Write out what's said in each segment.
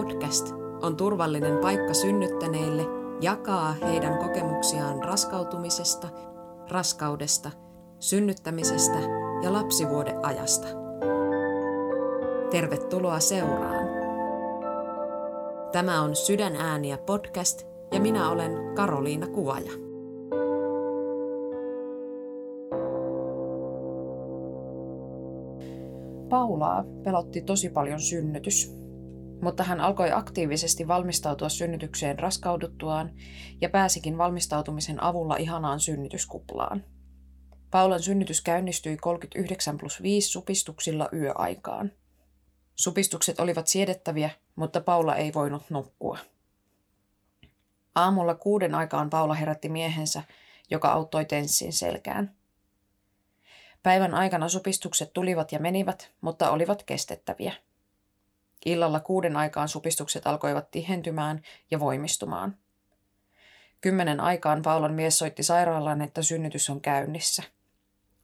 podcast on turvallinen paikka synnyttäneille jakaa heidän kokemuksiaan raskautumisesta, raskaudesta, synnyttämisestä ja lapsivuodeajasta. Tervetuloa seuraan. Tämä on Sydänääniä podcast ja minä olen Karoliina Kuvaja. Paulaa pelotti tosi paljon synnytys, mutta hän alkoi aktiivisesti valmistautua synnytykseen raskauduttuaan ja pääsikin valmistautumisen avulla ihanaan synnytyskuplaan. Paulan synnytys käynnistyi 39 plus 5 supistuksilla yöaikaan. Supistukset olivat siedettäviä, mutta Paula ei voinut nukkua. Aamulla kuuden aikaan Paula herätti miehensä, joka auttoi Tenssin selkään. Päivän aikana supistukset tulivat ja menivät, mutta olivat kestettäviä. Illalla kuuden aikaan supistukset alkoivat tihentymään ja voimistumaan. Kymmenen aikaan Paulan mies soitti sairaalaan, että synnytys on käynnissä.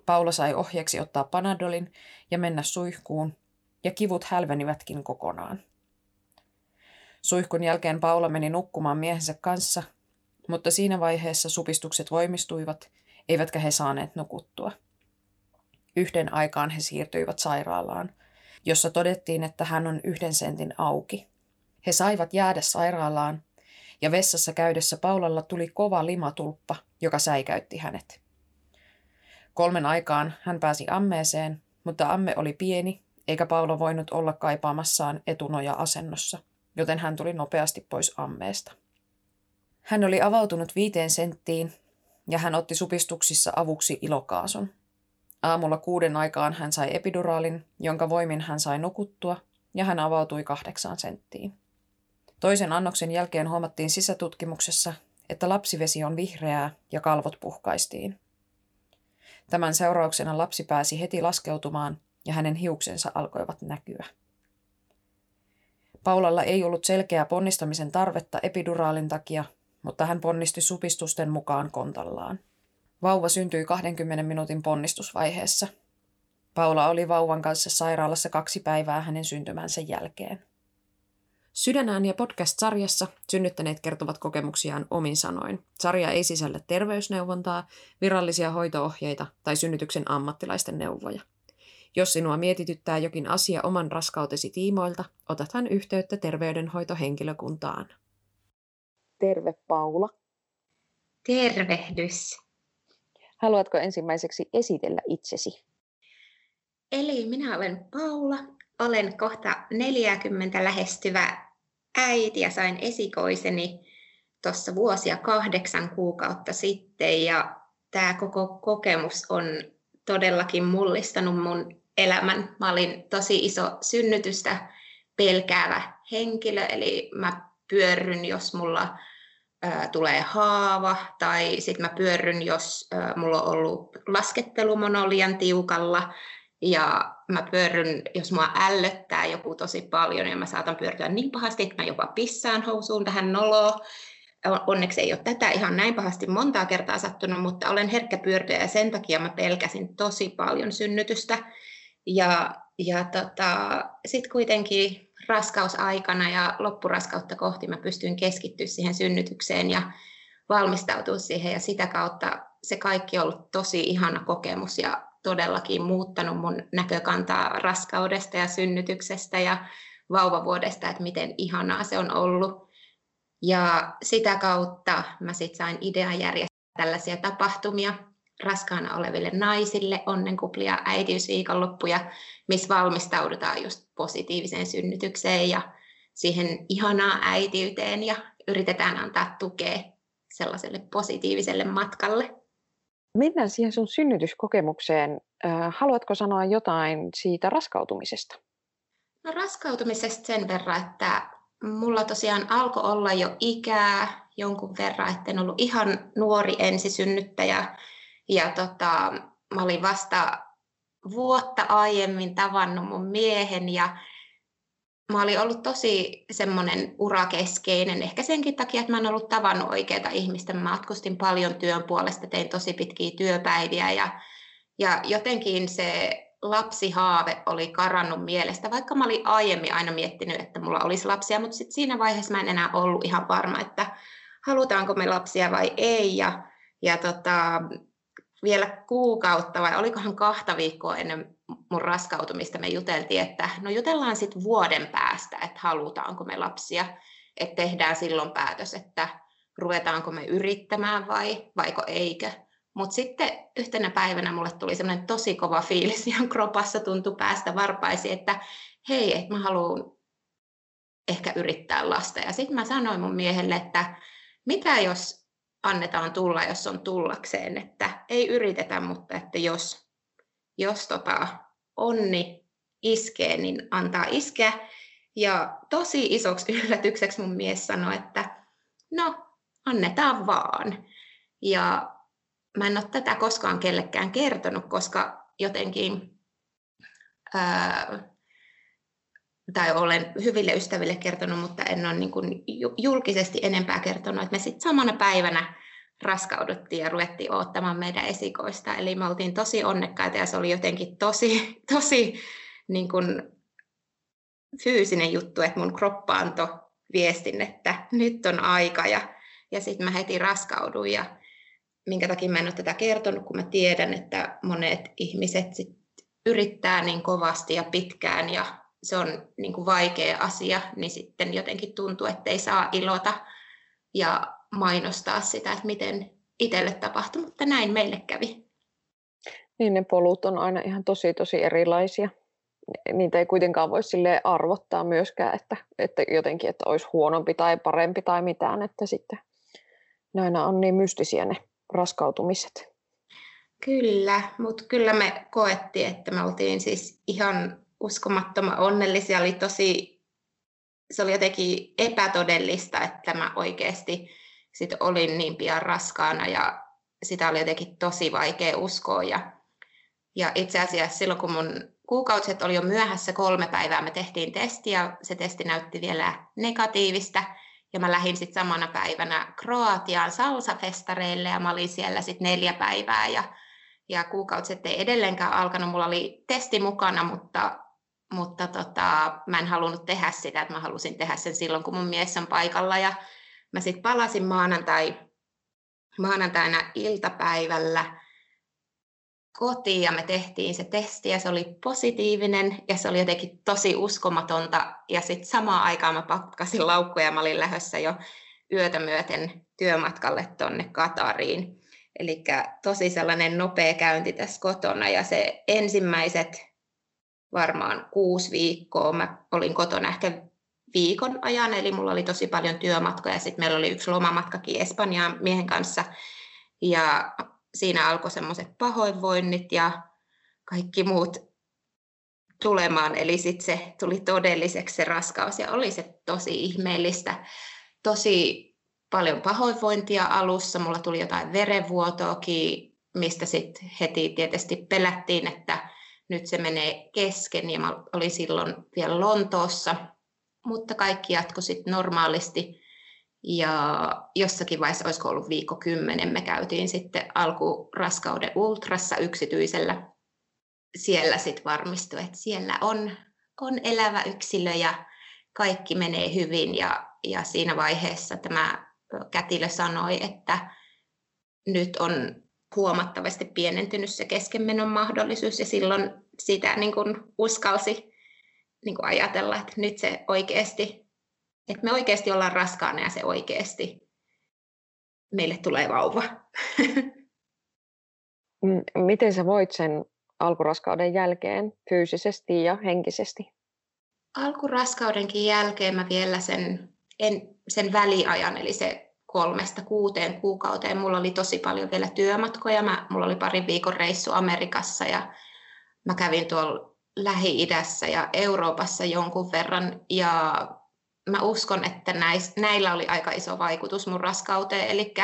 Paula sai ohjeeksi ottaa panadolin ja mennä suihkuun, ja kivut hälvenivätkin kokonaan. Suihkun jälkeen Paula meni nukkumaan miehensä kanssa, mutta siinä vaiheessa supistukset voimistuivat, eivätkä he saaneet nukuttua. Yhden aikaan he siirtyivät sairaalaan, jossa todettiin, että hän on yhden sentin auki. He saivat jäädä sairaalaan, ja vessassa käydessä Paulalla tuli kova limatulppa, joka säikäytti hänet. Kolmen aikaan hän pääsi ammeeseen, mutta amme oli pieni, eikä Paula voinut olla kaipaamassaan etunoja-asennossa, joten hän tuli nopeasti pois ammeesta. Hän oli avautunut viiteen senttiin, ja hän otti supistuksissa avuksi ilokaason. Aamulla kuuden aikaan hän sai epiduraalin, jonka voimin hän sai nukuttua, ja hän avautui kahdeksaan senttiin. Toisen annoksen jälkeen huomattiin sisätutkimuksessa, että lapsivesi on vihreää ja kalvot puhkaistiin. Tämän seurauksena lapsi pääsi heti laskeutumaan ja hänen hiuksensa alkoivat näkyä. Paulalla ei ollut selkeää ponnistamisen tarvetta epiduraalin takia, mutta hän ponnisti supistusten mukaan kontallaan. Vauva syntyi 20 minuutin ponnistusvaiheessa. Paula oli vauvan kanssa sairaalassa kaksi päivää hänen syntymänsä jälkeen. ja podcast-sarjassa synnyttäneet kertovat kokemuksiaan omin sanoin. Sarja ei sisällä terveysneuvontaa, virallisia hoitoohjeita tai synnytyksen ammattilaisten neuvoja. Jos sinua mietityttää jokin asia oman raskautesi tiimoilta, otathan yhteyttä terveydenhoitohenkilökuntaan. Terve Paula. Tervehdys. Haluatko ensimmäiseksi esitellä itsesi? Eli minä olen Paula, olen kohta 40 lähestyvä äiti ja sain esikoiseni tuossa vuosia kahdeksan kuukautta sitten ja tämä koko kokemus on todellakin mullistanut mun elämän. Mä olin tosi iso synnytystä pelkäävä henkilö, eli mä pyörryn, jos mulla tulee haava, tai sitten mä pyörryn, jos mulla on ollut laskettelumono liian tiukalla, ja mä pyörryn, jos mua ällöttää joku tosi paljon, ja mä saatan pyörtyä niin pahasti, että mä jopa pissaan housuun tähän noloon. Onneksi ei ole tätä ihan näin pahasti montaa kertaa sattunut, mutta olen herkkä pyörtyä, ja sen takia mä pelkäsin tosi paljon synnytystä. Ja, ja tota, sitten kuitenkin raskausaikana ja loppuraskautta kohti mä pystyin keskittyä siihen synnytykseen ja valmistautua siihen ja sitä kautta se kaikki on ollut tosi ihana kokemus ja todellakin muuttanut mun näkökantaa raskaudesta ja synnytyksestä ja vauvavuodesta, että miten ihanaa se on ollut. Ja sitä kautta mä sitten sain idean järjestää tällaisia tapahtumia, raskaana oleville naisille, onnenkuplia, äitiysviikonloppuja, missä valmistaudutaan just positiiviseen synnytykseen ja siihen ihanaan äitiyteen ja yritetään antaa tukea sellaiselle positiiviselle matkalle. Mennään siihen sun synnytyskokemukseen. Haluatko sanoa jotain siitä raskautumisesta? No raskautumisesta sen verran, että mulla tosiaan alkoi olla jo ikää jonkun verran, että en ollut ihan nuori ensisynnyttäjä ja tota, mä olin vasta vuotta aiemmin tavannut mun miehen ja mä olin ollut tosi semmoinen urakeskeinen, ehkä senkin takia, että mä en ollut tavannut oikeita ihmistä. Mä matkustin paljon työn puolesta, tein tosi pitkiä työpäiviä ja, ja jotenkin se lapsihaave oli karannut mielestä, vaikka mä olin aiemmin aina miettinyt, että mulla olisi lapsia, mutta sit siinä vaiheessa mä en enää ollut ihan varma, että halutaanko me lapsia vai ei. Ja, ja tota, vielä kuukautta vai olikohan kahta viikkoa ennen mun raskautumista me juteltiin, että no jutellaan sitten vuoden päästä, että halutaanko me lapsia, että tehdään silloin päätös, että ruvetaanko me yrittämään vai vaiko eikö. Mutta sitten yhtenä päivänä mulle tuli semmoinen tosi kova fiilis, ihan kropassa tuntui päästä varpaisi, että hei, että mä haluan ehkä yrittää lasta. Ja sitten mä sanoin mun miehelle, että mitä jos annetaan tulla, jos on tullakseen, että ei yritetä, mutta että jos, jos tota onni iskee, niin antaa iskeä. Ja tosi isoksi yllätykseksi mun mies sanoi, että no, annetaan vaan. Ja mä en ole tätä koskaan kellekään kertonut, koska jotenkin, ää, tai olen hyville ystäville kertonut, mutta en ole niin kuin julkisesti enempää kertonut, että me sitten samana päivänä raskauduttiin ja ruvettiin odottamaan meidän esikoista. Eli me oltiin tosi onnekkaita ja se oli jotenkin tosi, tosi niin kuin fyysinen juttu, että mun kroppa antoi viestin, että nyt on aika ja, ja sitten mä heti raskauduin ja minkä takia mä en ole tätä kertonut, kun mä tiedän, että monet ihmiset sit yrittää niin kovasti ja pitkään ja se on niin kuin vaikea asia, niin sitten jotenkin tuntuu, että ei saa ilota ja mainostaa sitä, että miten itselle tapahtui, mutta näin meille kävi. Niin ne polut on aina ihan tosi tosi erilaisia. Niitä ei kuitenkaan voi sille arvottaa myöskään, että, että jotenkin, että olisi huonompi tai parempi tai mitään, että sitten näinä on niin mystisiä ne raskautumiset. Kyllä, mutta kyllä me koettiin, että me oltiin siis ihan uskomattoman onnellisia. Oli tosi, se oli jotenkin epätodellista, että mä oikeasti sit olin niin pian raskaana ja sitä oli jotenkin tosi vaikea uskoa. Ja, ja itse asiassa silloin, kun mun kuukaudet oli jo myöhässä kolme päivää, me tehtiin testi ja se testi näytti vielä negatiivista. Ja mä lähdin sitten samana päivänä Kroatiaan salsafestareille ja mä olin siellä sitten neljä päivää ja, ja kuukaudet ei edelleenkään alkanut. Mulla oli testi mukana, mutta, mutta tota, mä en halunnut tehdä sitä, että mä halusin tehdä sen silloin, kun mun mies on paikalla. Ja mä sitten palasin maanantai, maanantaina iltapäivällä kotiin ja me tehtiin se testi ja se oli positiivinen ja se oli jotenkin tosi uskomatonta. Ja sitten samaan aikaan mä pakkasin laukkuja ja mä olin lähdössä jo yötä myöten työmatkalle tonne Katariin. Eli tosi sellainen nopea käynti tässä kotona ja se ensimmäiset varmaan kuusi viikkoa mä olin kotona ehkä viikon ajan, eli mulla oli tosi paljon työmatkoja. Sitten meillä oli yksi lomamatkakin Espanjaan miehen kanssa. Ja siinä alkoi semmoiset pahoinvoinnit ja kaikki muut tulemaan, eli sitten se tuli todelliseksi se raskaus ja oli se tosi ihmeellistä. Tosi paljon pahoinvointia alussa, mulla tuli jotain verenvuotoakin, mistä sitten heti tietysti pelättiin, että nyt se menee kesken ja mä olin silloin vielä Lontoossa, mutta kaikki jatkoi sitten normaalisti ja jossakin vaiheessa, olisiko ollut viikko kymmenen, me käytiin sitten alkuraskauden ultrassa yksityisellä. Siellä sitten varmistui, että siellä on, on elävä yksilö ja kaikki menee hyvin. Ja, ja siinä vaiheessa tämä kätilö sanoi, että nyt on huomattavasti pienentynyt se keskenmenon mahdollisuus ja silloin sitä niin kuin uskalsi niin kuin ajatella, että nyt se oikeasti että me oikeasti ollaan raskaana ja se oikeasti meille tulee vauva. Miten sä voit sen alkuraskauden jälkeen fyysisesti ja henkisesti? Alkuraskaudenkin jälkeen mä vielä sen, en, sen väliajan, eli se kolmesta kuuteen kuukauteen. Mulla oli tosi paljon vielä työmatkoja. Mä, mulla oli pari viikon reissu Amerikassa ja mä kävin tuolla Lähi-idässä ja Euroopassa jonkun verran. Ja mä uskon, että näis, näillä oli aika iso vaikutus mun raskauteen. Eli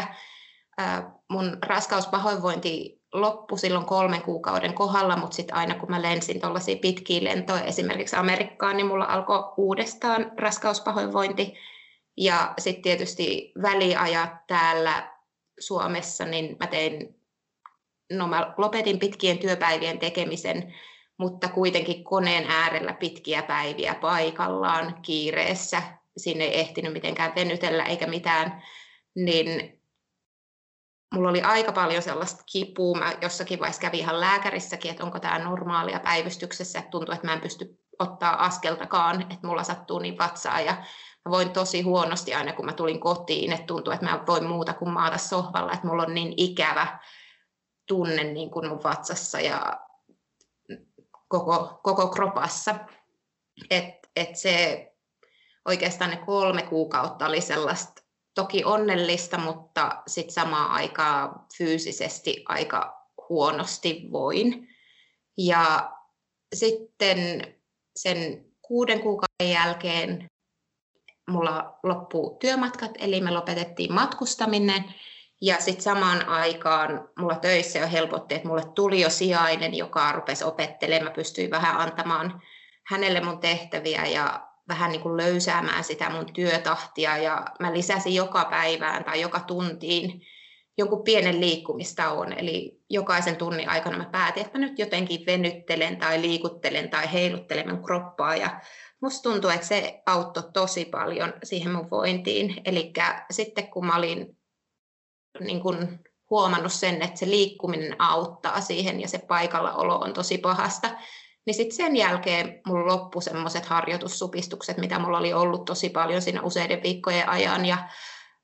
mun raskauspahoinvointi loppui silloin kolmen kuukauden kohdalla, mutta sitten aina kun mä lensin tuollaisia pitkiä lentoja esimerkiksi Amerikkaan, niin mulla alkoi uudestaan raskauspahoinvointi. Ja sitten tietysti väliajat täällä Suomessa, niin mä tein, no mä lopetin pitkien työpäivien tekemisen mutta kuitenkin koneen äärellä pitkiä päiviä paikallaan kiireessä. Sinne ei ehtinyt mitenkään venytellä eikä mitään. Niin mulla oli aika paljon sellaista kipua. Mä jossakin vaiheessa kävin ihan lääkärissäkin, että onko tämä normaalia päivystyksessä. Tuntuu, että mä en pysty ottaa askeltakaan, että mulla sattuu niin vatsaa. Ja mä voin tosi huonosti aina, kun mä tulin kotiin, että tuntuu, että mä voin muuta kuin maata sohvalla. Että mulla on niin ikävä tunne niin kuin mun vatsassa ja koko, koko kropassa. Että et se oikeastaan ne kolme kuukautta oli sellaista toki onnellista, mutta sitten samaan aikaan fyysisesti aika huonosti voin. Ja sitten sen kuuden kuukauden jälkeen mulla loppuu työmatkat, eli me lopetettiin matkustaminen. Ja sitten samaan aikaan mulla töissä jo helpotti, että mulle tuli jo sijainen, joka rupesi opettelemaan. Mä pystyin vähän antamaan hänelle mun tehtäviä ja vähän niin kuin löysäämään sitä mun työtahtia ja mä lisäsin joka päivään tai joka tuntiin jonkun pienen liikkumistauon. Eli jokaisen tunnin aikana mä päätin, että mä nyt jotenkin venyttelen tai liikuttelen tai heiluttelen mun kroppaa ja musta tuntuu, että se auttoi tosi paljon siihen mun vointiin. Eli sitten kun mä olin niin kun huomannut sen, että se liikkuminen auttaa siihen ja se paikallaolo on tosi pahasta, niin sitten sen jälkeen mulla loppu semmoiset harjoitussupistukset, mitä mulla oli ollut tosi paljon siinä useiden viikkojen ajan ja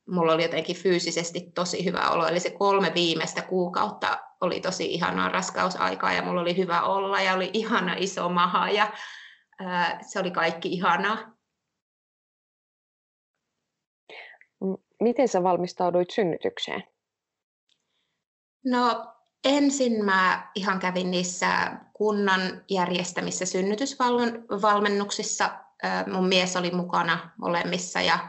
mulla oli jotenkin fyysisesti tosi hyvä olo. Eli se kolme viimeistä kuukautta oli tosi ihanaa raskausaikaa ja mulla oli hyvä olla ja oli ihana iso maha ja se oli kaikki ihanaa. Miten sä valmistauduit synnytykseen? No ensin mä ihan kävin niissä kunnan järjestämissä synnytysvalmennuksissa. Mun mies oli mukana molemmissa ja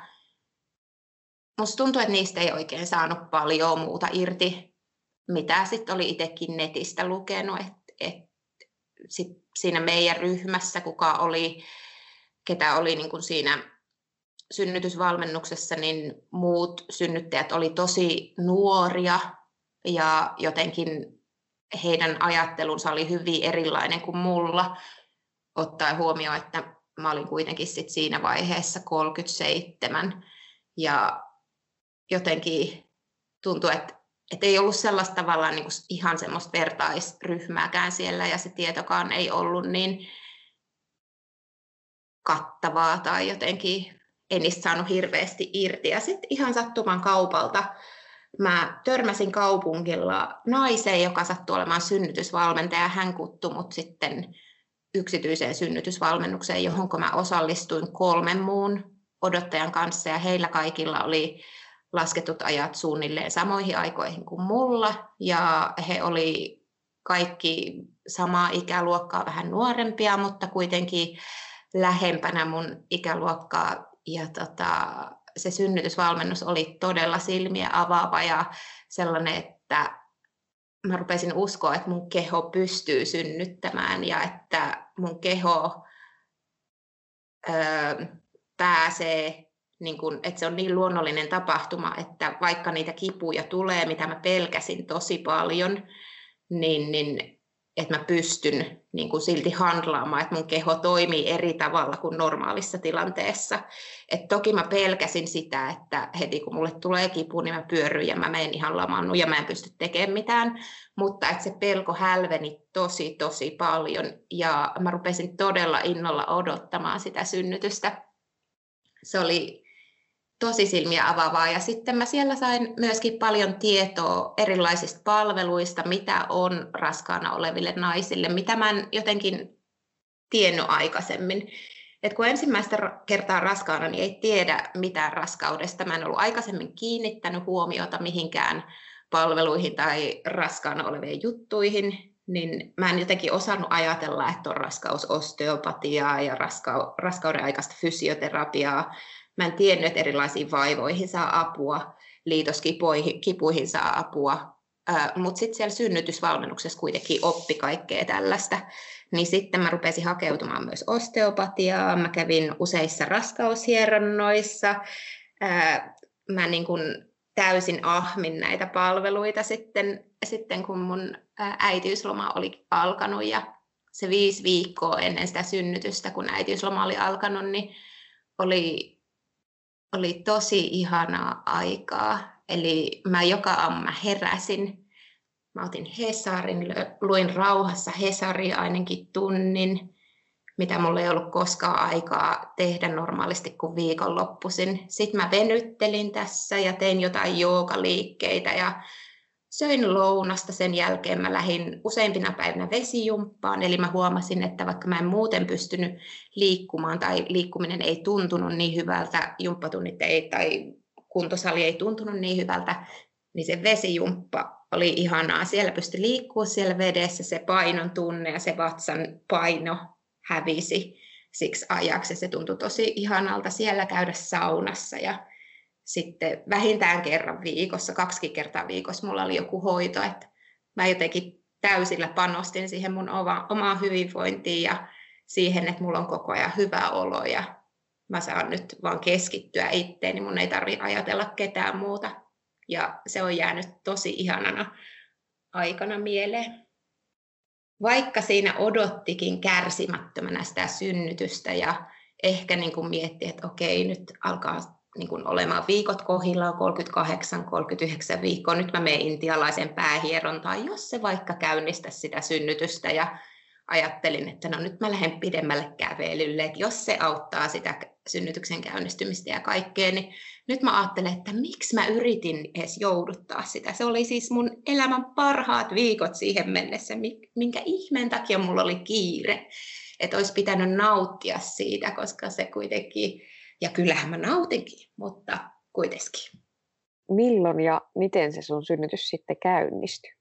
musta tuntuu, että niistä ei oikein saanut paljon muuta irti, mitä sitten oli itsekin netistä lukenut. Et, et sit siinä meidän ryhmässä, kuka oli, ketä oli niin kuin siinä synnytysvalmennuksessa, niin muut synnyttäjät oli tosi nuoria ja jotenkin heidän ajattelunsa oli hyvin erilainen kuin mulla, ottaen huomioon, että mä olin kuitenkin sit siinä vaiheessa 37 ja jotenkin tuntui, että, että ei ollut sellaista tavallaan niin ihan semmoista vertaisryhmääkään siellä ja se tietokaan ei ollut niin kattavaa tai jotenkin en niistä saanut hirveästi irti. Ja sitten ihan sattuman kaupalta mä törmäsin kaupungilla naiseen, joka sattui olemaan synnytysvalmentaja. Hän kuttui mut sitten yksityiseen synnytysvalmennukseen, johon mä osallistuin kolmen muun odottajan kanssa ja heillä kaikilla oli lasketut ajat suunnilleen samoihin aikoihin kuin mulla. Ja he oli kaikki samaa ikäluokkaa, vähän nuorempia, mutta kuitenkin lähempänä mun ikäluokkaa. Ja tota, se synnytysvalmennus oli todella silmiä avaava ja sellainen, että mä rupesin uskoa, että mun keho pystyy synnyttämään ja että mun keho öö, pääsee, niin kun, että se on niin luonnollinen tapahtuma, että vaikka niitä kipuja tulee, mitä mä pelkäsin tosi paljon, niin, niin että mä pystyn niin kuin silti handlaamaan, että mun keho toimii eri tavalla kuin normaalissa tilanteessa. Et toki mä pelkäsin sitä, että heti kun mulle tulee kipu, niin mä pyörryn ja mä menen ihan lamannu ja mä en pysty tekemään mitään. Mutta että se pelko hälveni tosi, tosi paljon ja mä rupesin todella innolla odottamaan sitä synnytystä. Se oli tosi silmiä avaavaa. Ja sitten mä siellä sain myöskin paljon tietoa erilaisista palveluista, mitä on raskaana oleville naisille, mitä mä en jotenkin tiennyt aikaisemmin. Et kun ensimmäistä kertaa raskaana, niin ei tiedä mitään raskaudesta. Mä en ollut aikaisemmin kiinnittänyt huomiota mihinkään palveluihin tai raskaana oleviin juttuihin, niin mä en jotenkin osannut ajatella, että on raskausosteopatiaa ja raska- raskauden aikaista fysioterapiaa Mä en tiennyt, että erilaisiin vaivoihin saa apua, liitoskipuihin saa apua, mutta sitten siellä synnytysvalmennuksessa kuitenkin oppi kaikkea tällaista. Niin sitten mä rupesin hakeutumaan myös osteopatiaan, mä kävin useissa raskaushieronnoissa, mä niin kun täysin ahmin näitä palveluita sitten, sitten kun mun äitiysloma oli alkanut ja se viisi viikkoa ennen sitä synnytystä, kun äitiysloma oli alkanut, niin oli, oli tosi ihanaa aikaa. Eli mä joka aamu mä heräsin, mä otin Hesarin, luin rauhassa Hesaria ainakin tunnin, mitä mulla ei ollut koskaan aikaa tehdä normaalisti kuin viikonloppuisin. Sitten mä venyttelin tässä ja tein jotain joogaliikkeitä ja söin lounasta. Sen jälkeen mä lähdin useimpina päivinä vesijumppaan, eli mä huomasin, että vaikka mä en muuten pystynyt liikkumaan tai liikkuminen ei tuntunut niin hyvältä, jumppatunnit ei tai kuntosali ei tuntunut niin hyvältä, niin se vesijumppa oli ihanaa. Siellä pystyi liikkua siellä vedessä, se painon tunne ja se vatsan paino hävisi siksi ajaksi. Se tuntui tosi ihanalta siellä käydä saunassa ja sitten vähintään kerran viikossa, kaksi kertaa viikossa mulla oli joku hoito, että mä jotenkin täysillä panostin siihen mun omaan hyvinvointiin ja siihen, että mulla on koko ajan hyvä olo ja mä saan nyt vaan keskittyä itteeni, mun ei tarvitse ajatella ketään muuta. Ja se on jäänyt tosi ihanana aikana mieleen. Vaikka siinä odottikin kärsimättömänä sitä synnytystä ja ehkä niin kuin mietti, että okei, nyt alkaa niin kuin olemaan viikot kohillaan, 38-39 viikkoa. Nyt mä menen intialaisen päähierontaan, jos se vaikka käynnistä sitä synnytystä ja ajattelin, että no nyt mä lähden pidemmälle kävelylle, että jos se auttaa sitä synnytyksen käynnistymistä ja kaikkea, niin nyt mä ajattelen, että miksi mä yritin edes jouduttaa sitä. Se oli siis mun elämän parhaat viikot siihen mennessä, minkä ihmeen takia mulla oli kiire. Että olisi pitänyt nauttia siitä, koska se kuitenkin, ja kyllähän mä nautinkin, mutta kuitenkin. Milloin ja miten se sun synnytys sitten käynnistyi?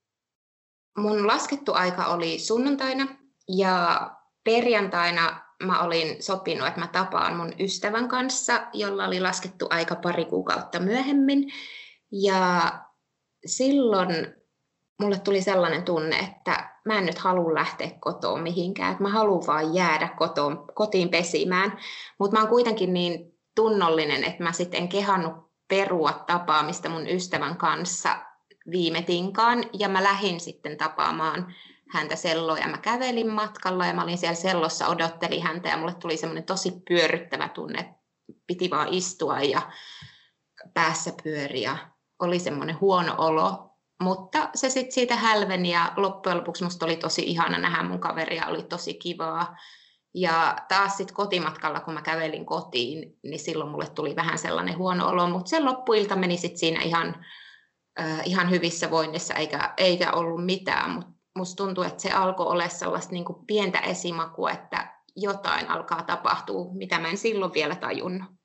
Mun laskettu aika oli sunnuntaina ja perjantaina mä olin sopinut, että mä tapaan mun ystävän kanssa, jolla oli laskettu aika pari kuukautta myöhemmin. Ja silloin mulle tuli sellainen tunne, että mä en nyt halua lähteä kotoa mihinkään, että mä haluan vaan jäädä kotoon, kotiin pesimään. Mutta mä oon kuitenkin niin tunnollinen, että mä sitten en kehannut perua tapaamista mun ystävän kanssa viime tinkaan, ja mä lähdin sitten tapaamaan häntä selloa ja mä kävelin matkalla ja mä olin siellä sellossa, odottelin häntä ja mulle tuli semmoinen tosi pyörryttävä tunne, että piti vaan istua ja päässä pyöriä. Oli semmoinen huono olo, mutta se sitten siitä hälveni ja loppujen lopuksi musta oli tosi ihana nähdä mun kaveria, oli tosi kivaa. Ja taas sitten kotimatkalla, kun mä kävelin kotiin, niin silloin mulle tuli vähän sellainen huono olo, mutta se loppuilta meni sitten siinä ihan, äh, ihan hyvissä voinnissa, eikä, eikä ollut mitään, mutta musta tuntuu, että se alkoi olla sellaista niin kuin pientä esimakua, että jotain alkaa tapahtua, mitä mä en silloin vielä tajunnut.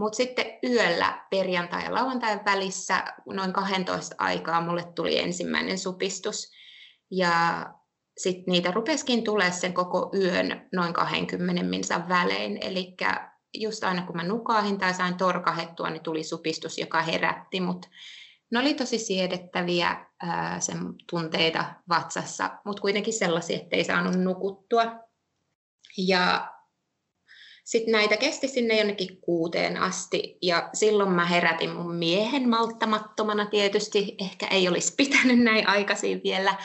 Mutta sitten yöllä perjantai ja lauantai välissä noin 12 aikaa mulle tuli ensimmäinen supistus. Ja sitten niitä rupeskin tulee sen koko yön noin 20 minsan välein. Eli just aina kun mä nukahin tai sain torkahettua, niin tuli supistus, joka herätti mut ne oli tosi siedettäviä ää, sen tunteita vatsassa, mutta kuitenkin sellaisia, että ei saanut nukuttua. Ja sitten näitä kesti sinne jonnekin kuuteen asti ja silloin mä herätin mun miehen malttamattomana tietysti. Ehkä ei olisi pitänyt näin aikaisin vielä,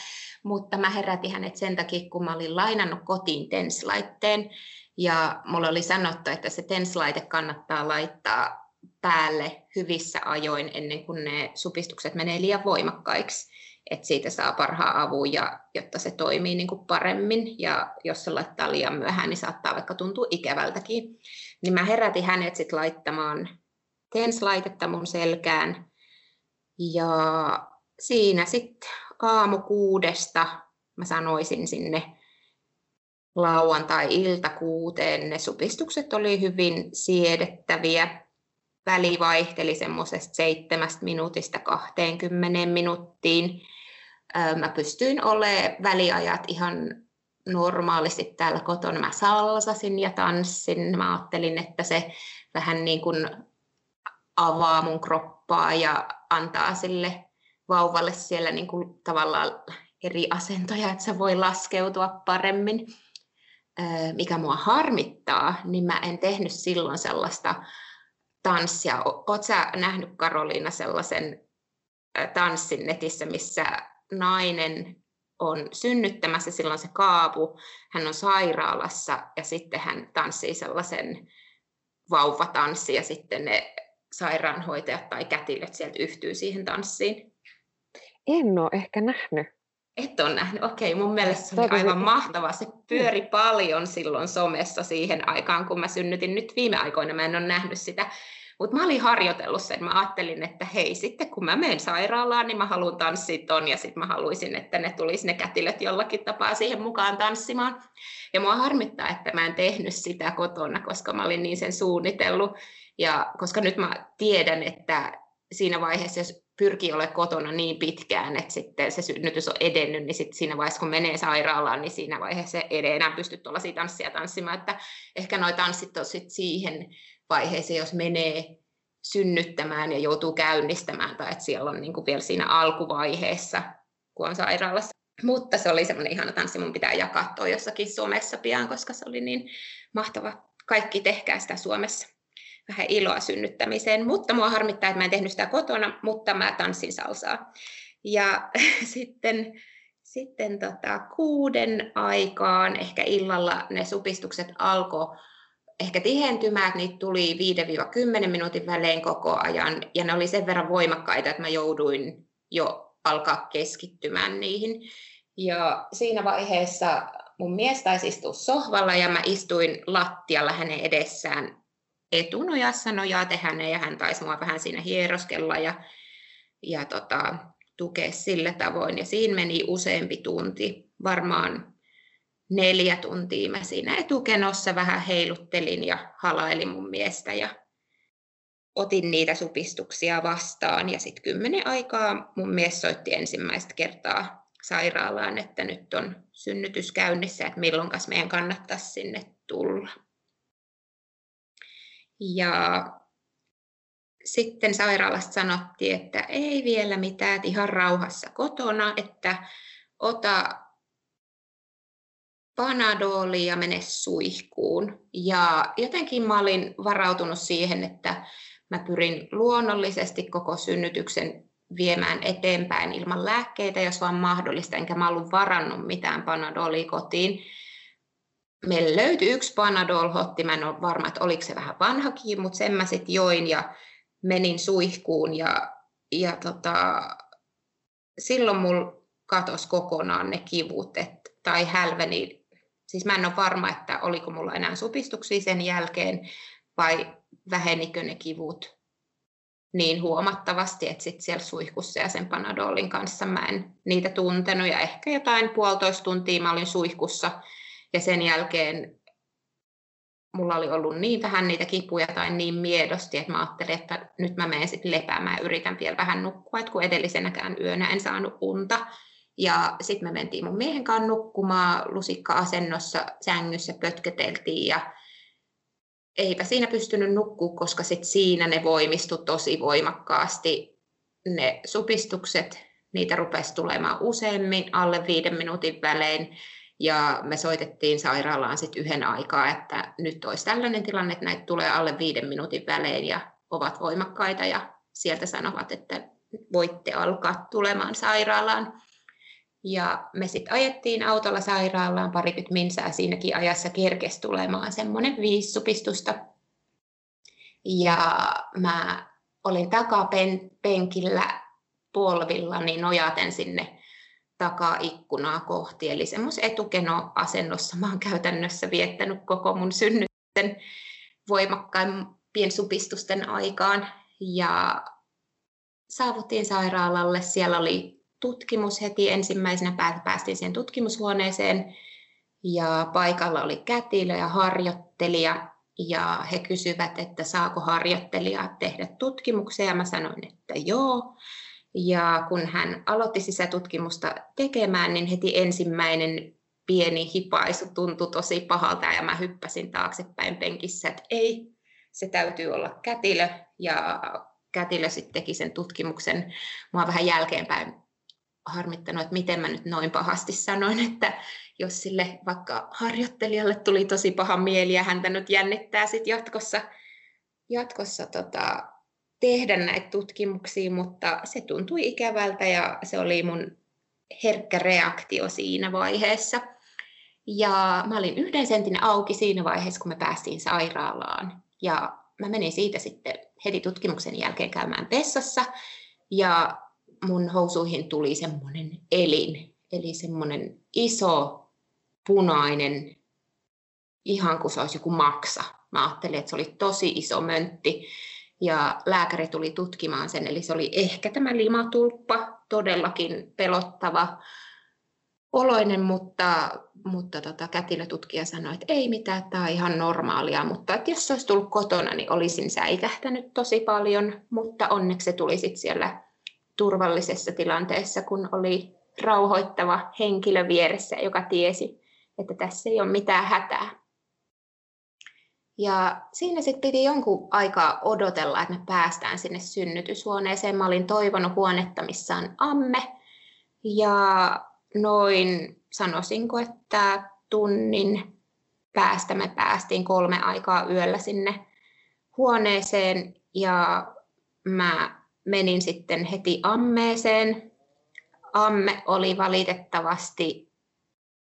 mutta mä herätin hänet sen takia, kun mä olin lainannut kotiin TENS-laitteen. Ja mulle oli sanottu, että se TENS-laite kannattaa laittaa päälle hyvissä ajoin ennen kuin ne supistukset menee liian voimakkaiksi, että siitä saa parhaan avun, ja, jotta se toimii niin kuin paremmin. Ja jos se laittaa liian myöhään, niin saattaa vaikka tuntua ikävältäkin. Niin mä herätin hänet sitten laittamaan TENS-laitetta mun selkään. Ja siinä sitten aamu kuudesta mä sanoisin sinne lauantai-ilta kuuteen. Ne supistukset oli hyvin siedettäviä väli vaihteli semmoisesta seitsemästä minuutista 20 minuuttiin. Mä pystyin olemaan väliajat ihan normaalisti täällä kotona. Mä salsasin ja tanssin. Mä ajattelin, että se vähän niin kuin avaa mun kroppaa ja antaa sille vauvalle siellä niin kuin tavallaan eri asentoja, että se voi laskeutua paremmin. Mikä mua harmittaa, niin mä en tehnyt silloin sellaista tanssia. Oletko sä nähnyt Karoliina sellaisen tanssin netissä, missä nainen on synnyttämässä, silloin se kaapu, hän on sairaalassa ja sitten hän tanssii sellaisen vauvatanssi ja sitten ne sairaanhoitajat tai kätilöt sieltä yhtyy siihen tanssiin. En ole ehkä nähnyt. Et ole nähnyt. Okei, mun mielestä se oli aivan mahtava. Se pyöri paljon silloin somessa siihen aikaan, kun mä synnytin. Nyt viime aikoina mä en ole nähnyt sitä. Mutta mä olin harjoitellut sen. Mä ajattelin, että hei, sitten kun mä menen sairaalaan, niin mä haluan tanssia ton. Ja sitten mä haluaisin, että ne tulisi ne kätilöt jollakin tapaa siihen mukaan tanssimaan. Ja mua harmittaa, että mä en tehnyt sitä kotona, koska mä olin niin sen suunnitellut. Ja koska nyt mä tiedän, että siinä vaiheessa, jos pyrkii olemaan kotona niin pitkään, että sitten se synnytys on edennyt, niin sitten siinä vaiheessa, kun menee sairaalaan, niin siinä vaiheessa ei enää pysty tuollaisia tanssia tanssimaan, että ehkä noi tanssit on sitten siihen vaiheeseen, jos menee synnyttämään ja joutuu käynnistämään, tai että siellä on niin kuin vielä siinä alkuvaiheessa, kun on sairaalassa. Mutta se oli semmoinen ihana tanssi, mun pitää jakaa toi jossakin Suomessa pian, koska se oli niin mahtava. Kaikki tehkää sitä Suomessa vähän iloa synnyttämiseen, mutta mua harmittaa, että mä en tehnyt sitä kotona, mutta mä tanssin salsaa. Ja sitten, sitten tota, kuuden aikaan, ehkä illalla ne supistukset alkoi ehkä tihentymään, että niitä tuli 5-10 minuutin välein koko ajan, ja ne oli sen verran voimakkaita, että mä jouduin jo alkaa keskittymään niihin. Ja siinä vaiheessa mun mies taisi istua sohvalla ja mä istuin lattialla hänen edessään etunojassa nojaa hänen ja hän taisi mua vähän siinä hieroskella ja, ja tota, tukea sillä tavoin. Ja siinä meni useampi tunti, varmaan neljä tuntia mä siinä etukenossa vähän heiluttelin ja halailin mun miestä ja otin niitä supistuksia vastaan. Ja sitten kymmenen aikaa mun mies soitti ensimmäistä kertaa sairaalaan, että nyt on synnytys käynnissä, että milloinkas meidän kannattaisi sinne tulla. Ja sitten sairaalasta sanottiin, että ei vielä mitään, että ihan rauhassa kotona, että ota panadoli ja mene suihkuun. Ja jotenkin mä olin varautunut siihen, että mä pyrin luonnollisesti koko synnytyksen viemään eteenpäin ilman lääkkeitä, jos vaan mahdollista, enkä mä ollut varannut mitään panadolia kotiin meillä löytyi yksi Panadol-hotti, mä en ole varma, että oliko se vähän vanhakin, mutta sen mä sitten join ja menin suihkuun ja, ja tota, silloin mulla katosi kokonaan ne kivut et, tai hälveni. Siis mä en ole varma, että oliko mulla enää supistuksia sen jälkeen vai vähenikö ne kivut niin huomattavasti, että sitten siellä suihkussa ja sen Panadolin kanssa mä en niitä tuntenut ja ehkä jotain puolitoista tuntia mä olin suihkussa ja sen jälkeen mulla oli ollut niin vähän niitä kipuja tai niin miedosti, että mä ajattelin, että nyt mä menen sitten lepäämään ja yritän vielä vähän nukkua, että kun edellisenäkään yönä en saanut unta. Ja sitten me mentiin mun miehen kanssa nukkumaan lusikka-asennossa sängyssä, pötköteltiin ja eipä siinä pystynyt nukkua, koska sit siinä ne voimistu tosi voimakkaasti. Ne supistukset, niitä rupesi tulemaan useammin, alle viiden minuutin välein. Ja me soitettiin sairaalaan sitten yhden aikaa, että nyt olisi tällainen tilanne, että näitä tulee alle viiden minuutin välein ja ovat voimakkaita ja sieltä sanovat, että voitte alkaa tulemaan sairaalaan. Ja me sitten ajettiin autolla sairaalaan parikymmentä minsää siinäkin ajassa kerkesi tulemaan semmoinen viisi supistusta. Ja mä olin takapenkillä polvillani nojaten sinne takaa ikkunaa kohti. Eli semmoisen etukenoasennossa mä oon käytännössä viettänyt koko mun synnytten voimakkaimpien supistusten aikaan. Ja saavuttiin sairaalalle. Siellä oli tutkimus heti ensimmäisenä päästiin siihen tutkimushuoneeseen. Ja paikalla oli kätilö ja harjoittelija. Ja he kysyvät, että saako harjoittelija tehdä tutkimuksia. Ja mä sanoin, että joo. Ja kun hän aloitti sisätutkimusta tekemään, niin heti ensimmäinen pieni hipaisu tuntui tosi pahalta ja mä hyppäsin taaksepäin penkissä, että ei, se täytyy olla kätilö. Ja kätilö sitten teki sen tutkimuksen. Mua vähän jälkeenpäin harmittanut, että miten mä nyt noin pahasti sanoin, että jos sille vaikka harjoittelijalle tuli tosi paha mieli ja häntä nyt jännittää sitten jatkossa, jatkossa tota, tehdä näitä tutkimuksia, mutta se tuntui ikävältä ja se oli mun herkkä reaktio siinä vaiheessa. Ja mä olin yhden sentin auki siinä vaiheessa, kun me päästiin sairaalaan. Ja mä menin siitä sitten heti tutkimuksen jälkeen käymään pessassa. Ja mun housuihin tuli semmoinen elin, eli semmoinen iso punainen, ihan kuin se olisi joku maksa. Mä ajattelin, että se oli tosi iso möntti. Ja lääkäri tuli tutkimaan sen, eli se oli ehkä tämä limatulppa, todellakin pelottava oloinen, mutta, mutta tota, kätilötutkija sanoi, että ei mitään, tämä on ihan normaalia, mutta että jos se olisi tullut kotona, niin olisin säikähtänyt tosi paljon, mutta onneksi se tuli sitten siellä turvallisessa tilanteessa, kun oli rauhoittava henkilö vieressä, joka tiesi, että tässä ei ole mitään hätää. Ja siinä sitten piti jonkun aikaa odotella, että me päästään sinne synnytyshuoneeseen. Mä olin toivonut huonetta, missä on amme. Ja noin, sanoisinko, että tunnin päästä me päästiin kolme aikaa yöllä sinne huoneeseen. Ja mä menin sitten heti ammeeseen. Amme oli valitettavasti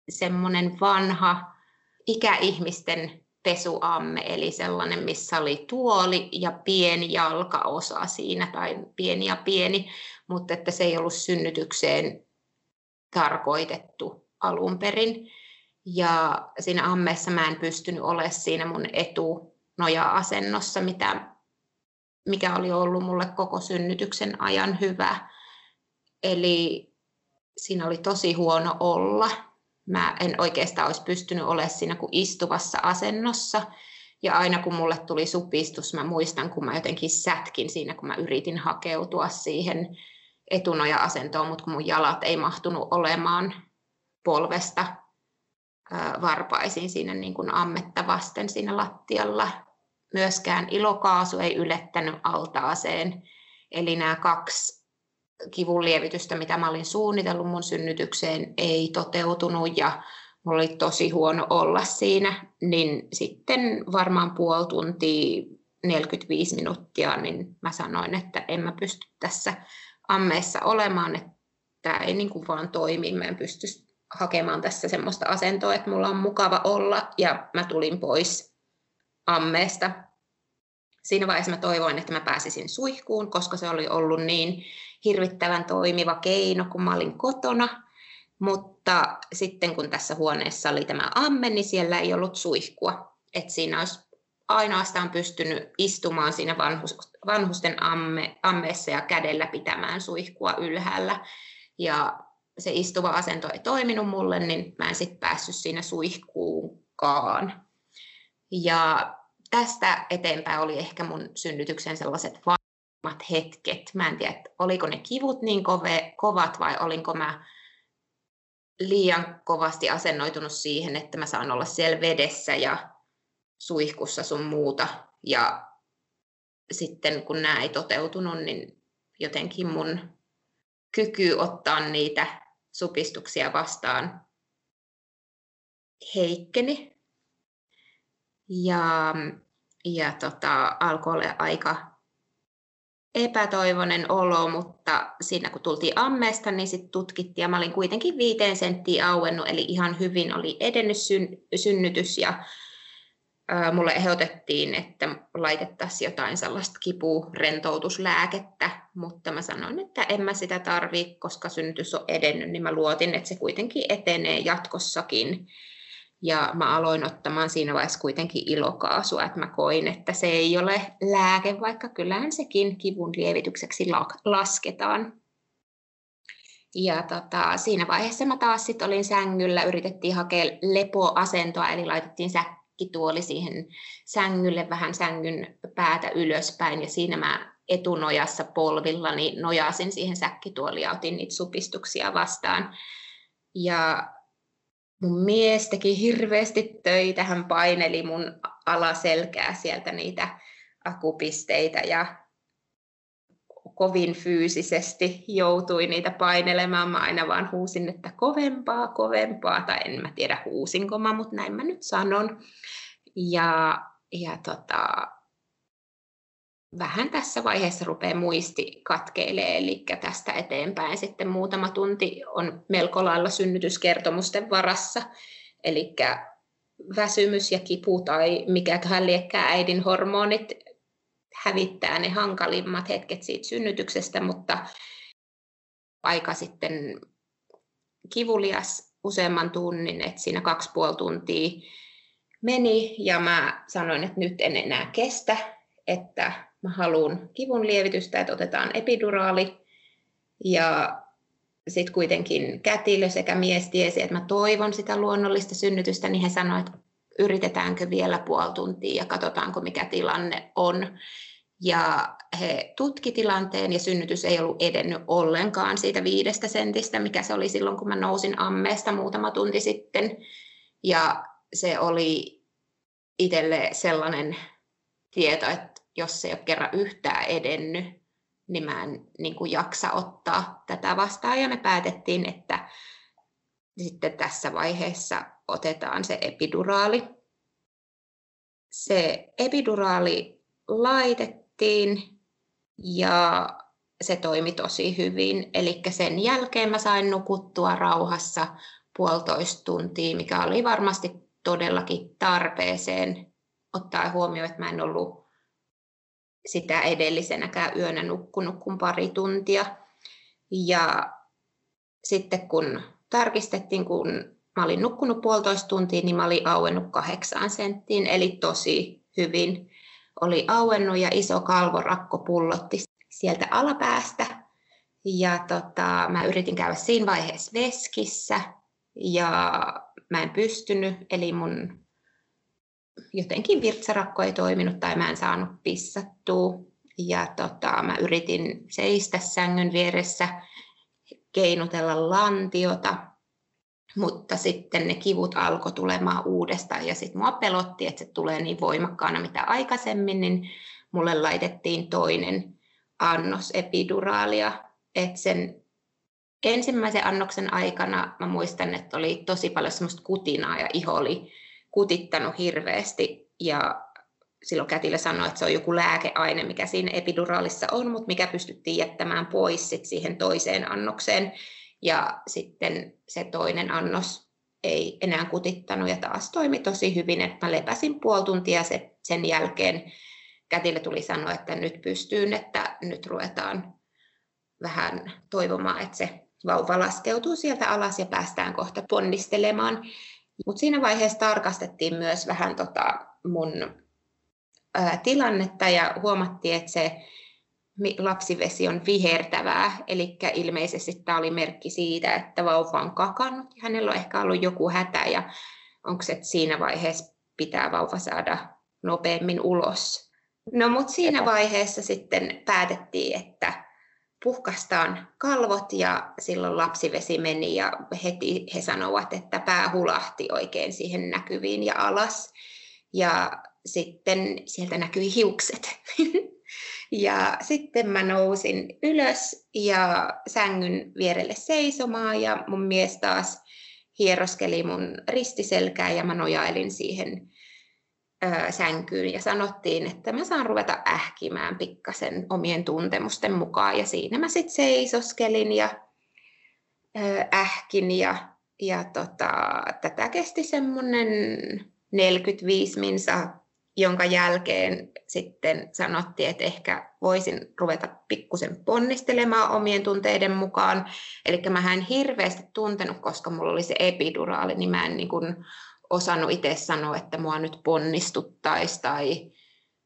semmoinen vanha ikäihmisten pesuamme, eli sellainen, missä oli tuoli ja pieni jalkaosa siinä, tai pieni ja pieni, mutta että se ei ollut synnytykseen tarkoitettu alun perin. Ja siinä ammeessa mä en pystynyt olemaan siinä mun etunoja-asennossa, mitä, mikä oli ollut mulle koko synnytyksen ajan hyvä. Eli siinä oli tosi huono olla mä en oikeastaan olisi pystynyt olemaan siinä kuin istuvassa asennossa. Ja aina kun mulle tuli supistus, mä muistan, kun mä jotenkin sätkin siinä, kun mä yritin hakeutua siihen etunoja-asentoon, mutta kun mun jalat ei mahtunut olemaan polvesta varpaisiin siinä niin kuin ammetta vasten siinä lattialla. Myöskään ilokaasu ei ylettänyt altaaseen. Eli nämä kaksi kivun lievitystä, mitä mä olin suunnitellut mun synnytykseen, ei toteutunut ja mulla oli tosi huono olla siinä, niin sitten varmaan puoli tuntia, 45 minuuttia, niin mä sanoin, että en mä pysty tässä ammeessa olemaan, että tämä ei niin kuin vaan toimi, mä en pysty hakemaan tässä semmoista asentoa, että mulla on mukava olla, ja mä tulin pois ammeesta. Siinä vaiheessa mä toivoin, että mä pääsisin suihkuun, koska se oli ollut niin hirvittävän toimiva keino, kun mä olin kotona. Mutta sitten kun tässä huoneessa oli tämä amme, niin siellä ei ollut suihkua. Et siinä olisi ainoastaan pystynyt istumaan siinä vanhus, vanhusten amme, ammeessa ja kädellä pitämään suihkua ylhäällä. Ja se istuva asento ei toiminut mulle, niin mä en sitten päässyt siinä suihkuunkaan. Ja tästä eteenpäin oli ehkä mun synnytyksen sellaiset hetket. Mä en tiedä, oliko ne kivut niin kove, kovat vai olinko mä liian kovasti asennoitunut siihen, että mä saan olla siellä vedessä ja suihkussa sun muuta. Ja sitten kun nämä ei toteutunut, niin jotenkin mun kyky ottaa niitä supistuksia vastaan heikkeni. Ja, ja tota, alkoi olla aika epätoivoinen olo, mutta siinä kun tultiin ammeesta, niin sitten tutkittiin ja mä olin kuitenkin viiteen senttiä auennut, eli ihan hyvin oli edennyt syn, synnytys ja ää, mulle ehdotettiin, että laitettaisiin jotain sellaista kipurentoutuslääkettä, mutta mä sanoin, että en mä sitä tarvii, koska synnytys on edennyt, niin mä luotin, että se kuitenkin etenee jatkossakin. Ja mä aloin ottamaan siinä vaiheessa kuitenkin ilokaasua, että mä koin, että se ei ole lääke, vaikka kyllähän sekin kivun lievitykseksi lasketaan. Ja tota, siinä vaiheessa mä taas sit olin sängyllä, yritettiin hakea lepoasentoa, eli laitettiin säkkituoli siihen sängylle vähän sängyn päätä ylöspäin, ja siinä mä etunojassa polvillani nojasin siihen säkkituoliin ja otin niitä supistuksia vastaan. Ja mun mies teki hirveästi töitä, hän paineli mun alaselkää sieltä niitä akupisteitä ja kovin fyysisesti joutui niitä painelemaan. Mä aina vaan huusin, että kovempaa, kovempaa, tai en mä tiedä huusinko mä, mutta näin mä nyt sanon. Ja, ja tota, vähän tässä vaiheessa rupeaa muisti katkeilee, eli tästä eteenpäin sitten muutama tunti on melko lailla synnytyskertomusten varassa. Eli väsymys ja kipu tai mikäköhän liekkää äidin hormonit hävittää ne hankalimmat hetket siitä synnytyksestä, mutta aika sitten kivulias useamman tunnin, että siinä kaksi puoli tuntia meni ja mä sanoin, että nyt en enää kestä, että mä haluan kivun lievitystä, että otetaan epiduraali. Ja sitten kuitenkin kätilö sekä mies tiesi, että mä toivon sitä luonnollista synnytystä, niin he sanoivat, että yritetäänkö vielä puoli tuntia ja katsotaanko mikä tilanne on. Ja he tutki tilanteen ja synnytys ei ollut edennyt ollenkaan siitä viidestä sentistä, mikä se oli silloin, kun mä nousin ammeesta muutama tunti sitten. Ja se oli itselle sellainen tieto, että jos se ei ole kerran yhtään edennyt, niin mä en niin kuin jaksa ottaa tätä vastaan. Ja me päätettiin, että sitten tässä vaiheessa otetaan se epiduraali. Se epiduraali laitettiin ja se toimi tosi hyvin. Eli sen jälkeen mä sain nukuttua rauhassa puolitoista tuntia, mikä oli varmasti todellakin tarpeeseen, ottaa huomioon, että mä en ollut sitä edellisenäkään yönä nukkunut kuin pari tuntia. Ja sitten kun tarkistettiin, kun mä olin nukkunut puolitoista tuntia, niin mä olin auennut kahdeksaan senttiin, eli tosi hyvin oli auennut ja iso kalvorakko pullotti sieltä alapäästä. Ja tota, mä yritin käydä siinä vaiheessa veskissä ja mä en pystynyt, eli mun jotenkin virtsarakko ei toiminut tai mä en saanut pissattua. Ja tota, mä yritin seistä sängyn vieressä, keinutella lantiota, mutta sitten ne kivut alkoi tulemaan uudestaan ja sitten mua pelotti, että se tulee niin voimakkaana mitä aikaisemmin, niin mulle laitettiin toinen annos epiduraalia, että sen ensimmäisen annoksen aikana mä muistan, että oli tosi paljon semmoista kutinaa ja iho oli kutittanut hirveästi ja silloin kätilö sanoi, että se on joku lääkeaine, mikä siinä epiduraalissa on, mutta mikä pystyttiin jättämään pois sit siihen toiseen annokseen. Ja sitten se toinen annos ei enää kutittanut ja taas toimi tosi hyvin, että mä lepäsin puoli tuntia se, sen jälkeen kätilö tuli sanoa, että nyt pystyyn, että nyt ruvetaan vähän toivomaan, että se vauva laskeutuu sieltä alas ja päästään kohta ponnistelemaan. Mutta siinä vaiheessa tarkastettiin myös vähän tota mun ää, tilannetta ja huomattiin, että se lapsivesi on vihertävää, eli ilmeisesti tämä oli merkki siitä, että vauva on kakannut ja hänellä on ehkä ollut joku hätä ja onko se, että siinä vaiheessa pitää vauva saada nopeammin ulos. No mutta siinä vaiheessa sitten päätettiin, että puhkastaan kalvot ja silloin lapsivesi meni ja heti he sanovat, että pää hulahti oikein siihen näkyviin ja alas. Ja sitten sieltä näkyi hiukset. ja sitten mä nousin ylös ja sängyn vierelle seisomaan ja mun mies taas hieroskeli mun ristiselkää ja mä nojailin siihen sänkyyn ja sanottiin, että mä saan ruveta ähkimään pikkasen omien tuntemusten mukaan. Ja siinä mä sitten seisoskelin ja ähkin ja, ja tota, tätä kesti semmoinen 45 minsa, jonka jälkeen sitten sanottiin, että ehkä voisin ruveta pikkusen ponnistelemaan omien tunteiden mukaan. Eli mä en hirveästi tuntenut, koska mulla oli se epiduraali, niin mä en niin kuin osannut itse sanoa, että mua nyt ponnistuttaisi tai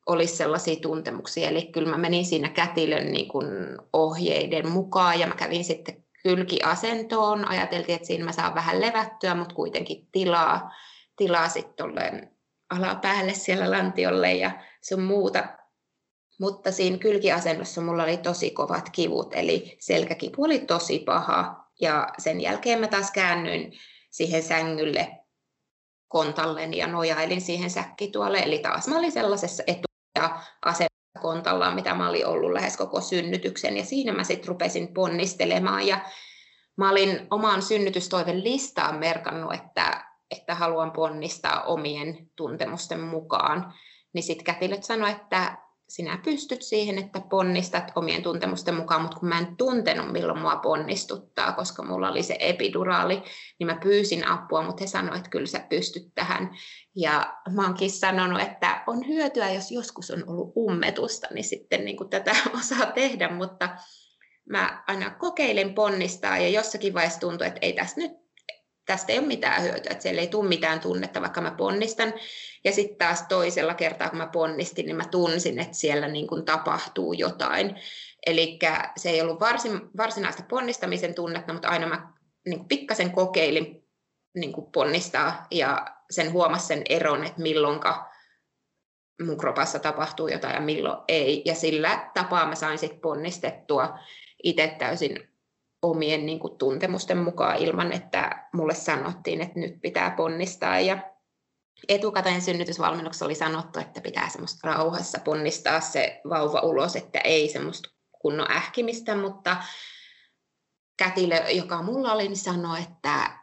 olisi sellaisia tuntemuksia. Eli kyllä mä menin siinä kätilön niin kuin ohjeiden mukaan ja mä kävin sitten kylkiasentoon. Ajateltiin, että siinä mä saan vähän levättyä, mutta kuitenkin tilaa, tilaa sitten alapäälle siellä lantiolle ja sun muuta. Mutta siinä kylkiasennossa mulla oli tosi kovat kivut, eli selkäkipu oli tosi paha. Ja sen jälkeen mä taas käännyin siihen sängylle kontalleni ja nojailin siihen säkkituolle. Eli taas mä olin sellaisessa etu- ja asemassa kontallaan, mitä mä olin ollut lähes koko synnytyksen. Ja siinä mä sitten rupesin ponnistelemaan. Ja mä olin omaan synnytystoiven listaan merkannut, että, että haluan ponnistaa omien tuntemusten mukaan. Niin sitten kätilöt sanoi, että sinä pystyt siihen, että ponnistat omien tuntemusten mukaan, mutta kun mä en tuntenut, milloin mua ponnistuttaa, koska mulla oli se epiduraali, niin mä pyysin apua, mutta he sanoivat, että kyllä sä pystyt tähän. Ja mä oonkin sanonut, että on hyötyä, jos joskus on ollut ummetusta, niin sitten niin kuin tätä osaa tehdä, mutta mä aina kokeilen ponnistaa ja jossakin vaiheessa tuntuu, että ei tässä nyt tästä ei ole mitään hyötyä, että siellä ei tule mitään tunnetta, vaikka mä ponnistan. Ja sitten taas toisella kertaa, kun mä ponnistin, niin mä tunsin, että siellä niin kuin tapahtuu jotain. Eli se ei ollut varsin, varsinaista ponnistamisen tunnetta, mutta aina mä niin kuin pikkasen kokeilin niin kuin ponnistaa ja sen huomasin sen eron, että milloinka mun kropassa tapahtuu jotain ja milloin ei. Ja sillä tapaa mä sain sitten ponnistettua itse täysin omien niin kuin, tuntemusten mukaan ilman, että mulle sanottiin, että nyt pitää ponnistaa. Ja etukäteen synnytysvalmennuksessa oli sanottu, että pitää semmoista rauhassa ponnistaa se vauva ulos, että ei semmoista kunnon ähkimistä, mutta kätilö, joka mulla oli, niin sanoi, että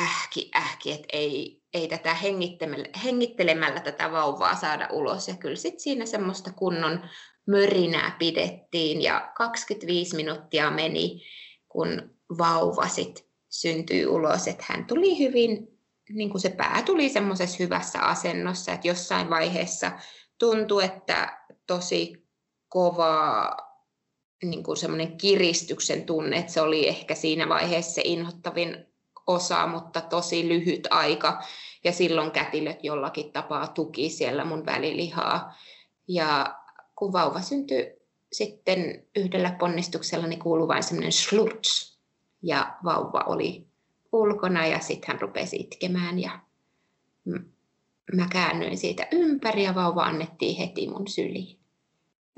ähki, ähki, että ei, ei tätä hengittelemällä, hengittelemällä tätä vauvaa saada ulos. Ja kyllä sitten siinä semmoista kunnon mörinää pidettiin ja 25 minuuttia meni kun vauva sit syntyi ulos, että hän tuli hyvin, niin kuin se pää tuli semmoisessa hyvässä asennossa, että jossain vaiheessa tuntui, että tosi kovaa niin kuin semmoinen kiristyksen tunne, että se oli ehkä siinä vaiheessa se inhottavin osa, mutta tosi lyhyt aika. Ja silloin kätilöt jollakin tapaa tuki siellä mun välilihaa. Ja kun vauva syntyi sitten yhdellä ponnistuksella niin kuului vain semmoinen slurts ja vauva oli ulkona ja sitten hän rupesi itkemään ja mä käännyin siitä ympäri ja vauva annettiin heti mun syliin.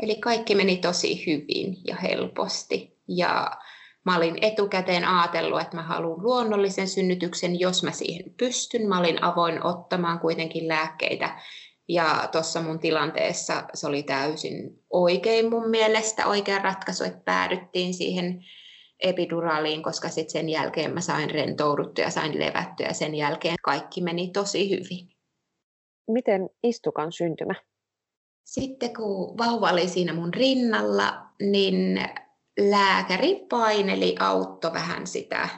Eli kaikki meni tosi hyvin ja helposti ja mä olin etukäteen ajatellut, että mä haluan luonnollisen synnytyksen, jos mä siihen pystyn. Mä olin avoin ottamaan kuitenkin lääkkeitä ja tuossa mun tilanteessa se oli täysin oikein mun mielestä, oikea ratkaisu, että päädyttiin siihen epiduraaliin, koska sitten sen jälkeen mä sain rentouduttua ja sain levättyä ja sen jälkeen kaikki meni tosi hyvin. Miten istukan syntymä? Sitten kun vauva oli siinä mun rinnalla, niin lääkäri paineli autto vähän sitä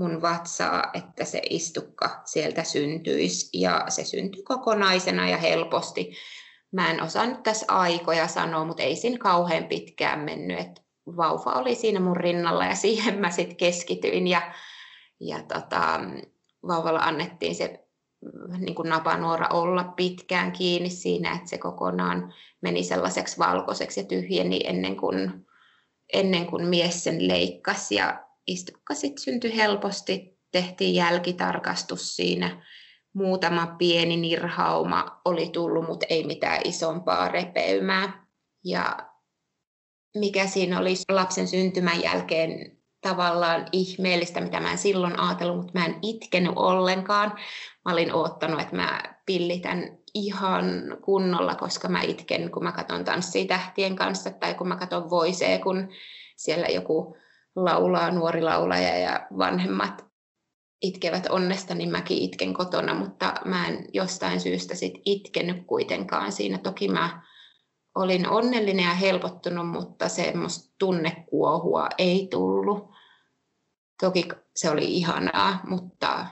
mun vatsaa, että se istukka sieltä syntyisi ja se syntyi kokonaisena ja helposti. Mä en osaa nyt tässä aikoja sanoa, mutta ei siinä kauhean pitkään mennyt, että vauva oli siinä mun rinnalla ja siihen mä sitten keskityin ja, ja tota, vauvalla annettiin se niin kuin napanuora olla pitkään kiinni siinä, että se kokonaan meni sellaiseksi valkoiseksi ja tyhjeni ennen kuin, ennen kuin mies sen leikkasi. Ja istukka sitten syntyi helposti, tehtiin jälkitarkastus siinä. Muutama pieni nirhauma oli tullut, mutta ei mitään isompaa repeymää. Ja mikä siinä oli lapsen syntymän jälkeen tavallaan ihmeellistä, mitä mä en silloin ajatellut, mutta mä en itkenyt ollenkaan. Mä olin oottanut, että mä pillitän ihan kunnolla, koska mä itken, kun mä katson Tanssii tähtien kanssa tai kun mä katson Voisee, kun siellä joku laulaa nuori laulaja ja vanhemmat itkevät onnesta, niin mäkin itken kotona, mutta mä en jostain syystä sit itkenyt kuitenkaan siinä. Toki mä olin onnellinen ja helpottunut, mutta semmoista tunnekuohua ei tullut. Toki se oli ihanaa, mutta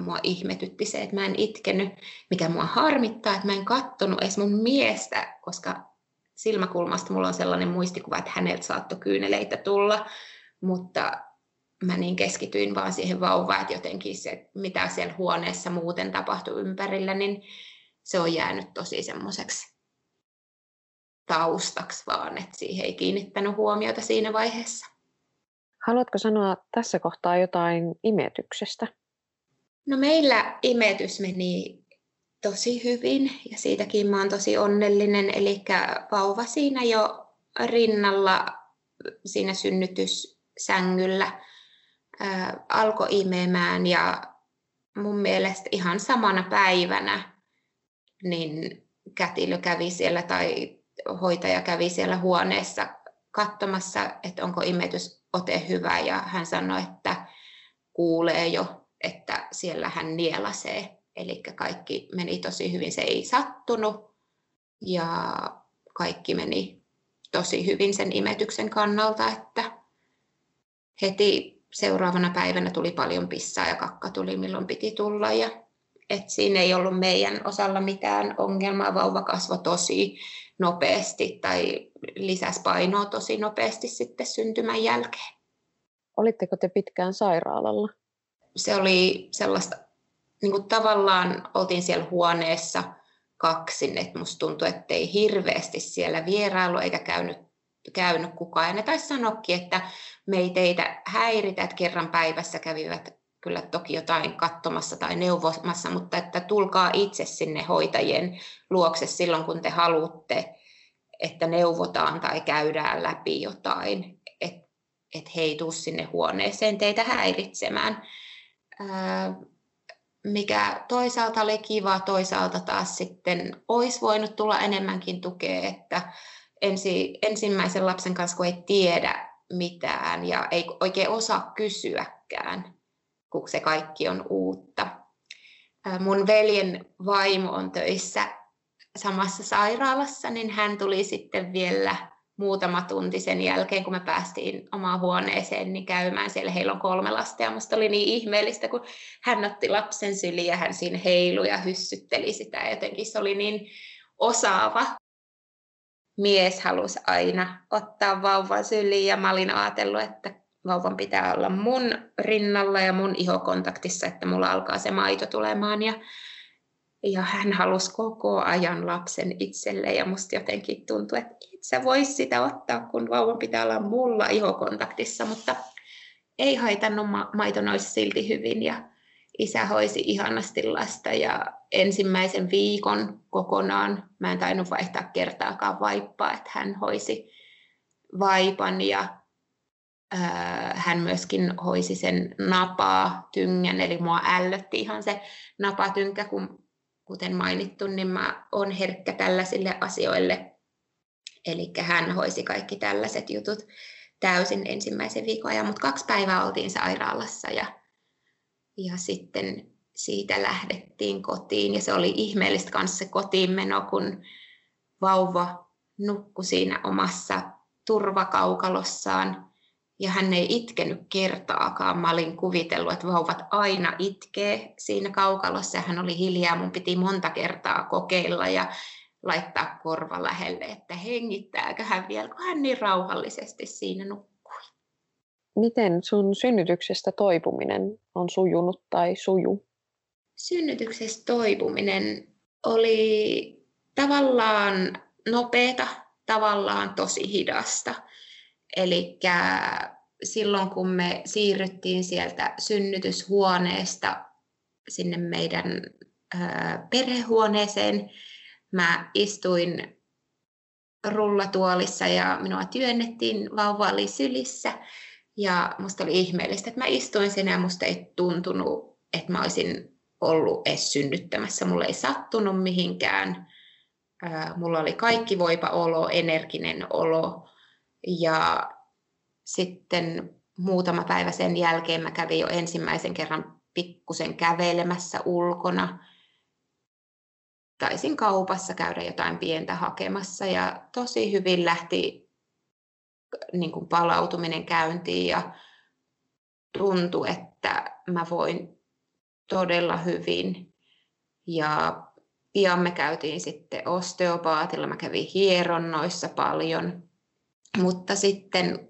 mua ihmetytti se, että mä en itkenyt, mikä mua harmittaa, että mä en kattonut edes mun miestä, koska silmäkulmasta mulla on sellainen muistikuva, että häneltä saattoi kyyneleitä tulla, mutta mä niin keskityin vaan siihen vauvaan, että jotenkin se, mitä siellä huoneessa muuten tapahtui ympärillä, niin se on jäänyt tosi semmoiseksi taustaksi vaan, että siihen ei kiinnittänyt huomiota siinä vaiheessa. Haluatko sanoa tässä kohtaa jotain imetyksestä? No meillä imetys meni tosi hyvin ja siitäkin mä oon tosi onnellinen. Eli vauva siinä jo rinnalla siinä synnytys sängyllä alkoi imemään ja mun mielestä ihan samana päivänä niin kätilö kävi siellä tai hoitaja kävi siellä huoneessa katsomassa, että onko imetysote hyvä ja hän sanoi, että kuulee jo, että siellä hän nielasee. Eli kaikki meni tosi hyvin, se ei sattunut. Ja kaikki meni tosi hyvin sen imetyksen kannalta, että heti seuraavana päivänä tuli paljon pissaa ja kakka tuli milloin piti tulla ja et siinä ei ollut meidän osalla mitään ongelmaa. Vauva kasvoi tosi nopeasti tai lisäsi painoa tosi nopeasti sitten syntymän jälkeen. Olitteko te pitkään sairaalalla? Se oli sellaista, niin kuin tavallaan oltiin siellä huoneessa kaksin, että musta tuntui, että ei hirveästi siellä vierailu eikä käynyt, käynyt kukaan. Ja ne taisi sanoakin, että me ei teitä häiritä, että kerran päivässä kävivät kyllä toki jotain katsomassa tai neuvomassa, mutta että tulkaa itse sinne hoitajien luokse silloin, kun te haluatte, että neuvotaan tai käydään läpi jotain, että et he ei tule sinne huoneeseen teitä häiritsemään. Ää, mikä toisaalta oli kiva, toisaalta taas sitten olisi voinut tulla enemmänkin tukea, että ensi, ensimmäisen lapsen kanssa kun ei tiedä mitään ja ei oikein osaa kysyäkään, kun se kaikki on uutta. Mun veljen vaimo on töissä samassa sairaalassa, niin hän tuli sitten vielä muutama tunti sen jälkeen, kun me päästiin omaan huoneeseen, niin käymään siellä. Heillä on kolme lasta ja musta oli niin ihmeellistä, kun hän otti lapsen syliin ja hän siinä heilui ja hyssytteli sitä. Jotenkin se oli niin osaava. Mies halusi aina ottaa vauvan syliin ja mä olin ajatellut, että vauvan pitää olla mun rinnalla ja mun ihokontaktissa, että mulla alkaa se maito tulemaan. Ja, ja hän halusi koko ajan lapsen itselle ja musta jotenkin tuntui, että et sä vois sitä ottaa, kun vauvan pitää olla mulla ihokontaktissa, mutta ei haitannut, ma- maito silti hyvin ja isä hoisi ihanasti lasta ja ensimmäisen viikon kokonaan, mä en tainnut vaihtaa kertaakaan vaippaa, että hän hoisi vaipan ja hän myöskin hoisi sen napaa tyngän, eli mua ällötti ihan se napatynkkä, kun, kuten mainittu, niin mä oon herkkä tällaisille asioille. Eli hän hoisi kaikki tällaiset jutut täysin ensimmäisen viikon ajan, mutta kaksi päivää oltiin sairaalassa ja, ja sitten siitä lähdettiin kotiin ja se oli ihmeellistä kanssa se kotiinmeno, kun vauva nukkui siinä omassa turvakaukalossaan ja hän ei itkenyt kertaakaan. Mä olin kuvitellut, että vauvat aina itkee siinä kaukalossa ja hän oli hiljaa. Mun piti monta kertaa kokeilla ja laittaa korva lähelle, että hengittääkö hän vielä, kun hän niin rauhallisesti siinä nukkui. Miten sun synnytyksestä toipuminen on sujunut tai suju? Synnytyksestä toipuminen oli tavallaan nopeata, tavallaan tosi hidasta. Eli silloin kun me siirryttiin sieltä synnytyshuoneesta sinne meidän perhehuoneeseen, mä istuin rullatuolissa ja minua työnnettiin, vauva oli sylissä. Ja musta oli ihmeellistä, että mä istuin siinä ja musta ei tuntunut, että mä olisin ollut edes synnyttämässä. Mulla ei sattunut mihinkään. Mulla oli kaikki voipa olo, energinen olo. Ja sitten muutama päivä sen jälkeen mä kävin jo ensimmäisen kerran pikkusen kävelemässä ulkona. Taisin kaupassa käydä jotain pientä hakemassa ja tosi hyvin lähti niin kuin palautuminen käyntiin ja tuntui, että mä voin todella hyvin. Ja pian me käytiin sitten osteopaatilla, mä kävin hieronnoissa paljon mutta sitten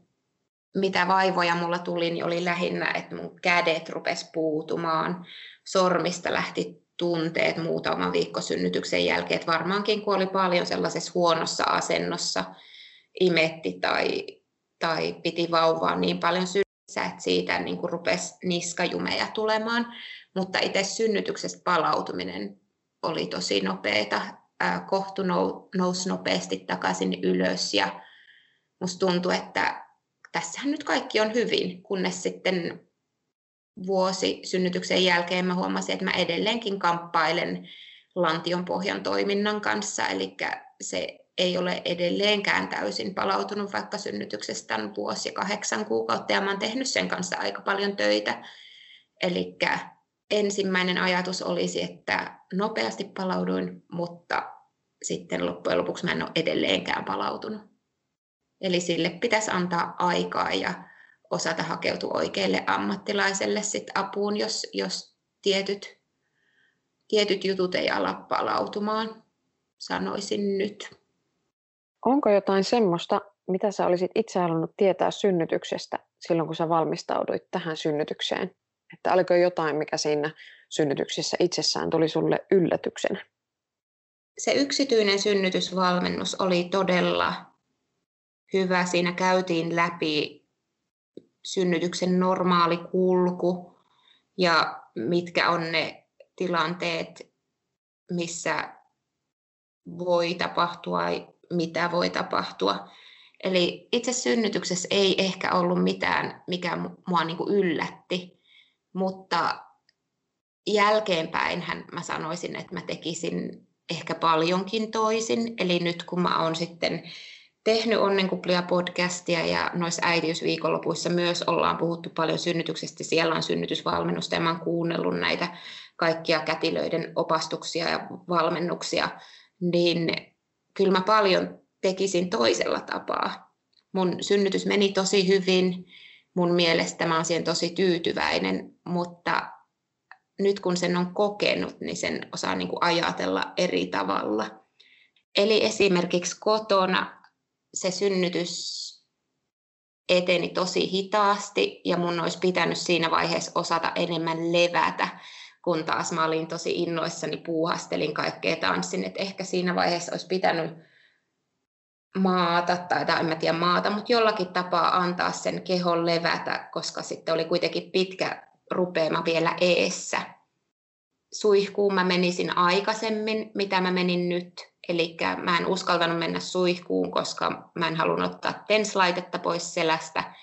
mitä vaivoja mulla tuli, niin oli lähinnä, että mun kädet rupes puutumaan. Sormista lähti tunteet muutama viikko synnytyksen jälkeen. Että varmaankin kun oli paljon sellaisessa huonossa asennossa, imetti tai, tai piti vauvaa niin paljon sylissä, että siitä niin kuin rupesi niskajumeja tulemaan. Mutta itse synnytyksestä palautuminen oli tosi nopeata. Kohtu nousi nopeasti takaisin ylös ja musta tuntui, että tässähän nyt kaikki on hyvin, kunnes sitten vuosi synnytyksen jälkeen mä huomasin, että mä edelleenkin kamppailen lantion pohjan toiminnan kanssa, eli se ei ole edelleenkään täysin palautunut, vaikka synnytyksestä on vuosi kahdeksan kuukautta, ja mä oon tehnyt sen kanssa aika paljon töitä. Eli ensimmäinen ajatus olisi, että nopeasti palauduin, mutta sitten loppujen lopuksi mä en ole edelleenkään palautunut. Eli sille pitäisi antaa aikaa ja osata hakeutua oikealle ammattilaiselle sit apuun, jos, jos tietyt, tietyt jutut ei ala palautumaan, sanoisin nyt. Onko jotain semmoista, mitä sä olisit itse halunnut tietää synnytyksestä silloin, kun sä valmistauduit tähän synnytykseen? Että oliko jotain, mikä siinä synnytyksessä itsessään tuli sulle yllätyksenä? Se yksityinen synnytysvalmennus oli todella hyvä. Siinä käytiin läpi synnytyksen normaali kulku ja mitkä on ne tilanteet, missä voi tapahtua, mitä voi tapahtua. Eli itse synnytyksessä ei ehkä ollut mitään, mikä mua niin kuin yllätti, mutta jälkeenpäinhän mä sanoisin, että mä tekisin ehkä paljonkin toisin. Eli nyt kun mä oon sitten tehnyt Onnenkuplia podcastia ja noissa äitiysviikonlopuissa myös ollaan puhuttu paljon synnytyksestä. Siellä on synnytysvalmennusta ja mä oon kuunnellut näitä kaikkia kätilöiden opastuksia ja valmennuksia, niin kyllä mä paljon tekisin toisella tapaa. Mun synnytys meni tosi hyvin, mun mielestä mä oon siihen tosi tyytyväinen, mutta nyt kun sen on kokenut, niin sen osaa niin kuin ajatella eri tavalla. Eli esimerkiksi kotona se synnytys eteni tosi hitaasti ja mun olisi pitänyt siinä vaiheessa osata enemmän levätä, kun taas mä olin tosi innoissani, puuhastelin kaikkea tanssin, että ehkä siinä vaiheessa olisi pitänyt maata, tai, tai en mä tiedä maata, mutta jollakin tapaa antaa sen kehon levätä, koska sitten oli kuitenkin pitkä rupeama vielä eessä. Suihkuun mä menisin aikaisemmin, mitä mä menin nyt. Eli mä en uskaltanut mennä suihkuun, koska mä en halunnut ottaa tenslaitetta pois selästä.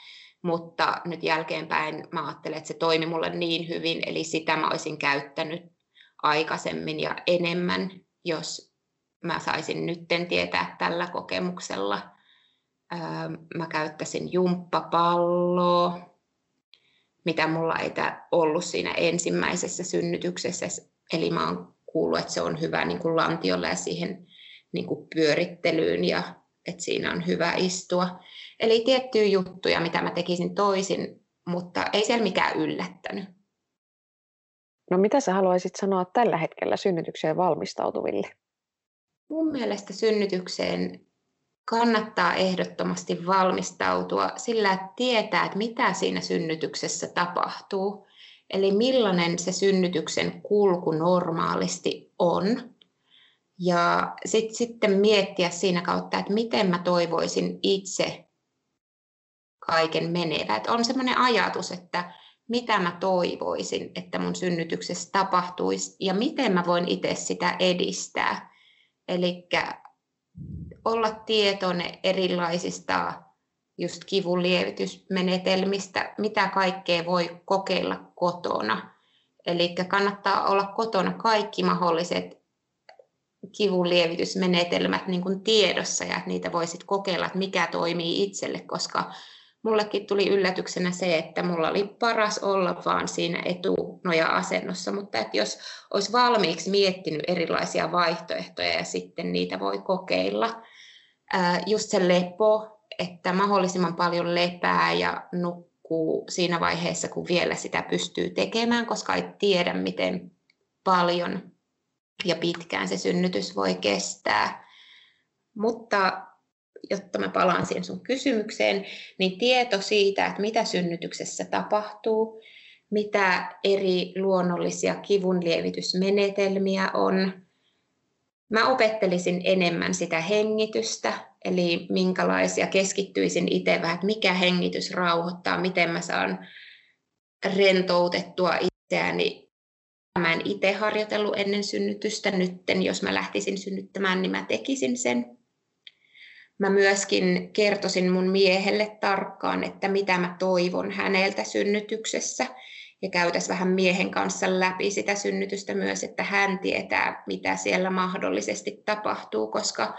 Mutta nyt jälkeenpäin mä ajattelen, että se toimi mulle niin hyvin, eli sitä mä olisin käyttänyt aikaisemmin ja enemmän, jos mä saisin nytten tietää tällä kokemuksella. Mä käyttäisin jumppapalloa, mitä mulla ei ollut siinä ensimmäisessä synnytyksessä. Eli mä oon kuullut, että se on hyvä niin kuin lantiolle ja siihen niin kuin pyörittelyyn ja että siinä on hyvä istua. Eli tiettyjä juttuja, mitä mä tekisin toisin, mutta ei siellä mikään yllättänyt. No mitä sä haluaisit sanoa tällä hetkellä synnytykseen valmistautuville? Mun mielestä synnytykseen kannattaa ehdottomasti valmistautua sillä, että tietää, että mitä siinä synnytyksessä tapahtuu. Eli millainen se synnytyksen kulku normaalisti on. Ja sit, sitten miettiä siinä kautta, että miten mä toivoisin itse kaiken menevä. Että on sellainen ajatus, että mitä mä toivoisin, että mun synnytyksessä tapahtuisi ja miten mä voin itse sitä edistää. Eli olla tietoinen erilaisista just kivun lievitysmenetelmistä, mitä kaikkea voi kokeilla kotona. Eli kannattaa olla kotona kaikki mahdolliset kivunlievitysmenetelmät niin kuin tiedossa ja että niitä voisit kokeilla, että mikä toimii itselle, koska mullekin tuli yllätyksenä se, että mulla oli paras olla vaan siinä etunoja-asennossa, mutta että jos olisi valmiiksi miettinyt erilaisia vaihtoehtoja ja sitten niitä voi kokeilla. Just se lepo, että mahdollisimman paljon lepää ja nukkuu siinä vaiheessa, kun vielä sitä pystyy tekemään, koska ei tiedä, miten paljon ja pitkään se synnytys voi kestää. Mutta jotta mä palaan siihen sun kysymykseen, niin tieto siitä, että mitä synnytyksessä tapahtuu, mitä eri luonnollisia kivunlievitysmenetelmiä on. Mä opettelisin enemmän sitä hengitystä, eli minkälaisia keskittyisin itse vähän, että mikä hengitys rauhoittaa, miten mä saan rentoutettua itseäni Mä en itse harjoitellut ennen synnytystä. Nytten, jos mä lähtisin synnyttämään, niin mä tekisin sen. Mä myöskin kertoisin mun miehelle tarkkaan, että mitä mä toivon häneltä synnytyksessä. Ja käytäisiin vähän miehen kanssa läpi sitä synnytystä myös, että hän tietää, mitä siellä mahdollisesti tapahtuu, koska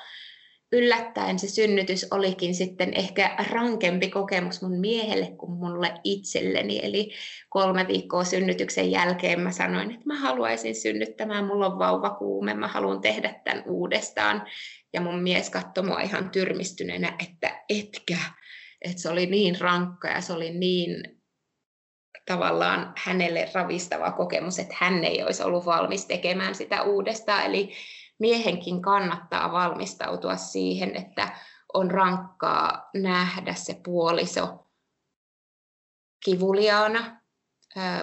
yllättäen se synnytys olikin sitten ehkä rankempi kokemus mun miehelle kuin mulle itselleni. Eli kolme viikkoa synnytyksen jälkeen mä sanoin, että mä haluaisin synnyttämään, mulla on vauvakuume, mä haluan tehdä tämän uudestaan. Ja mun mies katsoi mua ihan tyrmistyneenä, että etkä, että se oli niin rankka ja se oli niin tavallaan hänelle ravistava kokemus, että hän ei olisi ollut valmis tekemään sitä uudestaan. Eli miehenkin kannattaa valmistautua siihen, että on rankkaa nähdä se puoliso kivuliaana.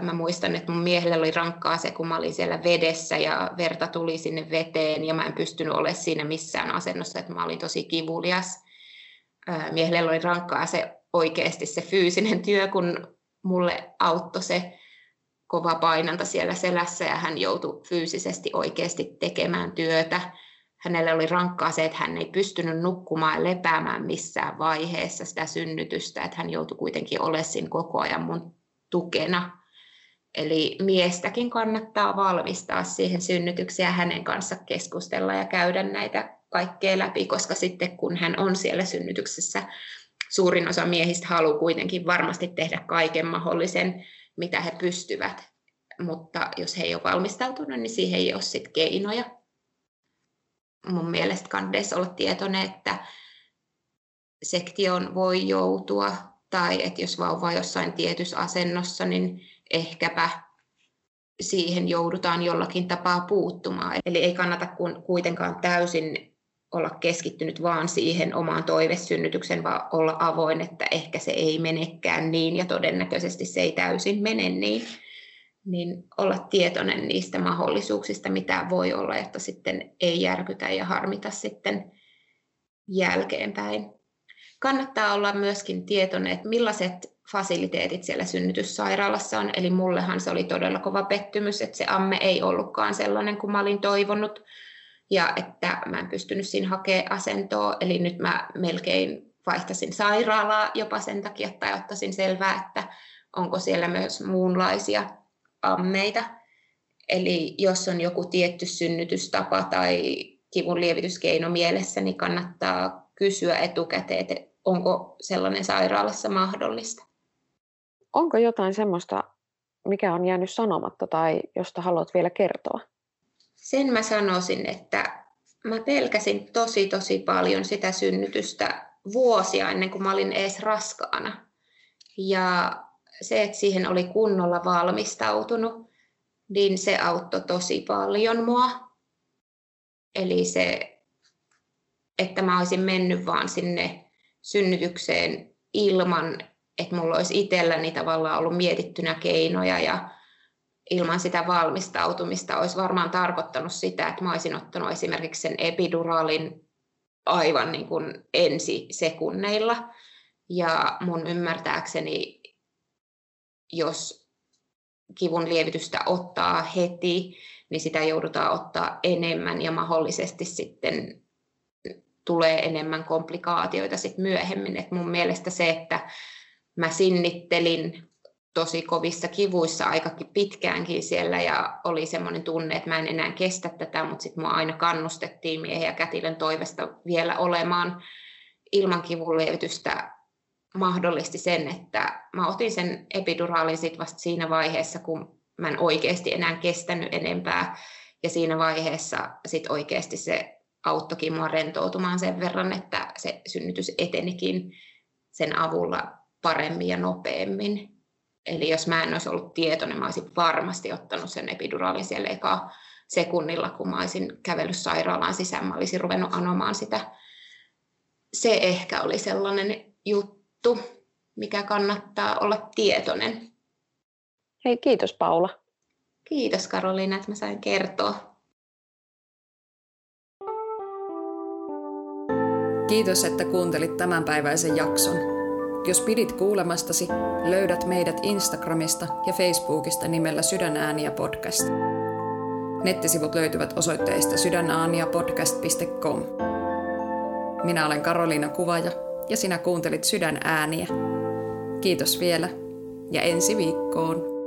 Mä muistan, että mun miehelle oli rankkaa se, kun mä olin siellä vedessä ja verta tuli sinne veteen ja mä en pystynyt olemaan siinä missään asennossa, että mä olin tosi kivulias. Miehelle oli rankkaa se oikeasti se fyysinen työ, kun mulle auttoi se kova painanta siellä selässä ja hän joutui fyysisesti oikeasti tekemään työtä. Hänelle oli rankkaa se, että hän ei pystynyt nukkumaan ja lepäämään missään vaiheessa sitä synnytystä, että hän joutui kuitenkin olemaan siinä koko ajan mun tukena. Eli miestäkin kannattaa valmistaa siihen synnytykseen ja hänen kanssa keskustella ja käydä näitä kaikkea läpi, koska sitten kun hän on siellä synnytyksessä, suurin osa miehistä haluaa kuitenkin varmasti tehdä kaiken mahdollisen, mitä he pystyvät. Mutta jos he ei ole valmistautunut, niin siihen ei ole sit keinoja. Mun mielestä kandeissa olla tietoinen, että sektioon voi joutua, tai että jos vauva on jossain tietyssä asennossa, niin ehkäpä siihen joudutaan jollakin tapaa puuttumaan. Eli ei kannata kuitenkaan täysin olla keskittynyt vaan siihen omaan toivesynnytykseen, vaan olla avoin, että ehkä se ei menekään niin ja todennäköisesti se ei täysin mene niin. Niin olla tietoinen niistä mahdollisuuksista, mitä voi olla, että sitten ei järkytä ja harmita sitten jälkeenpäin. Kannattaa olla myöskin tietoinen, että millaiset fasiliteetit siellä synnytyssairaalassa on. Eli mullehan se oli todella kova pettymys, että se amme ei ollutkaan sellainen kuin mä olin toivonut ja että mä en pystynyt siinä hakemaan asentoa, eli nyt mä melkein vaihtasin sairaalaa jopa sen takia, tai ottaisin selvää, että onko siellä myös muunlaisia ammeita. Eli jos on joku tietty synnytystapa tai kivun lievityskeino mielessä, niin kannattaa kysyä etukäteen, että onko sellainen sairaalassa mahdollista. Onko jotain semmoista, mikä on jäänyt sanomatta tai josta haluat vielä kertoa? sen mä sanoisin, että mä pelkäsin tosi tosi paljon sitä synnytystä vuosia ennen kuin mä olin edes raskaana. Ja se, että siihen oli kunnolla valmistautunut, niin se auttoi tosi paljon mua. Eli se, että mä olisin mennyt vaan sinne synnytykseen ilman, että mulla olisi itselläni tavallaan ollut mietittynä keinoja ja ilman sitä valmistautumista olisi varmaan tarkoittanut sitä, että mä olisin ottanut esimerkiksi sen epiduraalin aivan niin kuin ensi sekunneilla. Ja mun ymmärtääkseni, jos kivun lievitystä ottaa heti, niin sitä joudutaan ottaa enemmän ja mahdollisesti sitten tulee enemmän komplikaatioita sitten myöhemmin. Et mun mielestä se, että mä sinnittelin tosi kovissa kivuissa aika pitkäänkin siellä ja oli semmoinen tunne, että mä en enää kestä tätä, mutta sitten mua aina kannustettiin miehen ja kätilön toivesta vielä olemaan ilman kivunlievitystä. Mahdollisti sen, että mä otin sen epiduraalin sit vasta siinä vaiheessa, kun mä en oikeasti enää kestänyt enempää. Ja siinä vaiheessa sit oikeasti se auttokin mua rentoutumaan sen verran, että se synnytys etenikin sen avulla paremmin ja nopeammin. Eli jos mä en olisi ollut tietoinen, mä olisin varmasti ottanut sen epiduraalin siellä eka sekunnilla, kun mä olisin kävellyt sairaalaan sisään, mä olisin ruvennut anomaan sitä. Se ehkä oli sellainen juttu, mikä kannattaa olla tietoinen. Hei, kiitos Paula. Kiitos Karoliina, että mä sain kertoa. Kiitos, että kuuntelit tämänpäiväisen jakson. Jos pidit kuulemastasi, löydät meidät Instagramista ja Facebookista nimellä Sydänääniä podcast. Nettisivut löytyvät osoitteista sydänääniä.podcast.com. Minä olen Karoliina Kuvaja ja sinä kuuntelit Sydän ääniä. Kiitos vielä ja ensi viikkoon.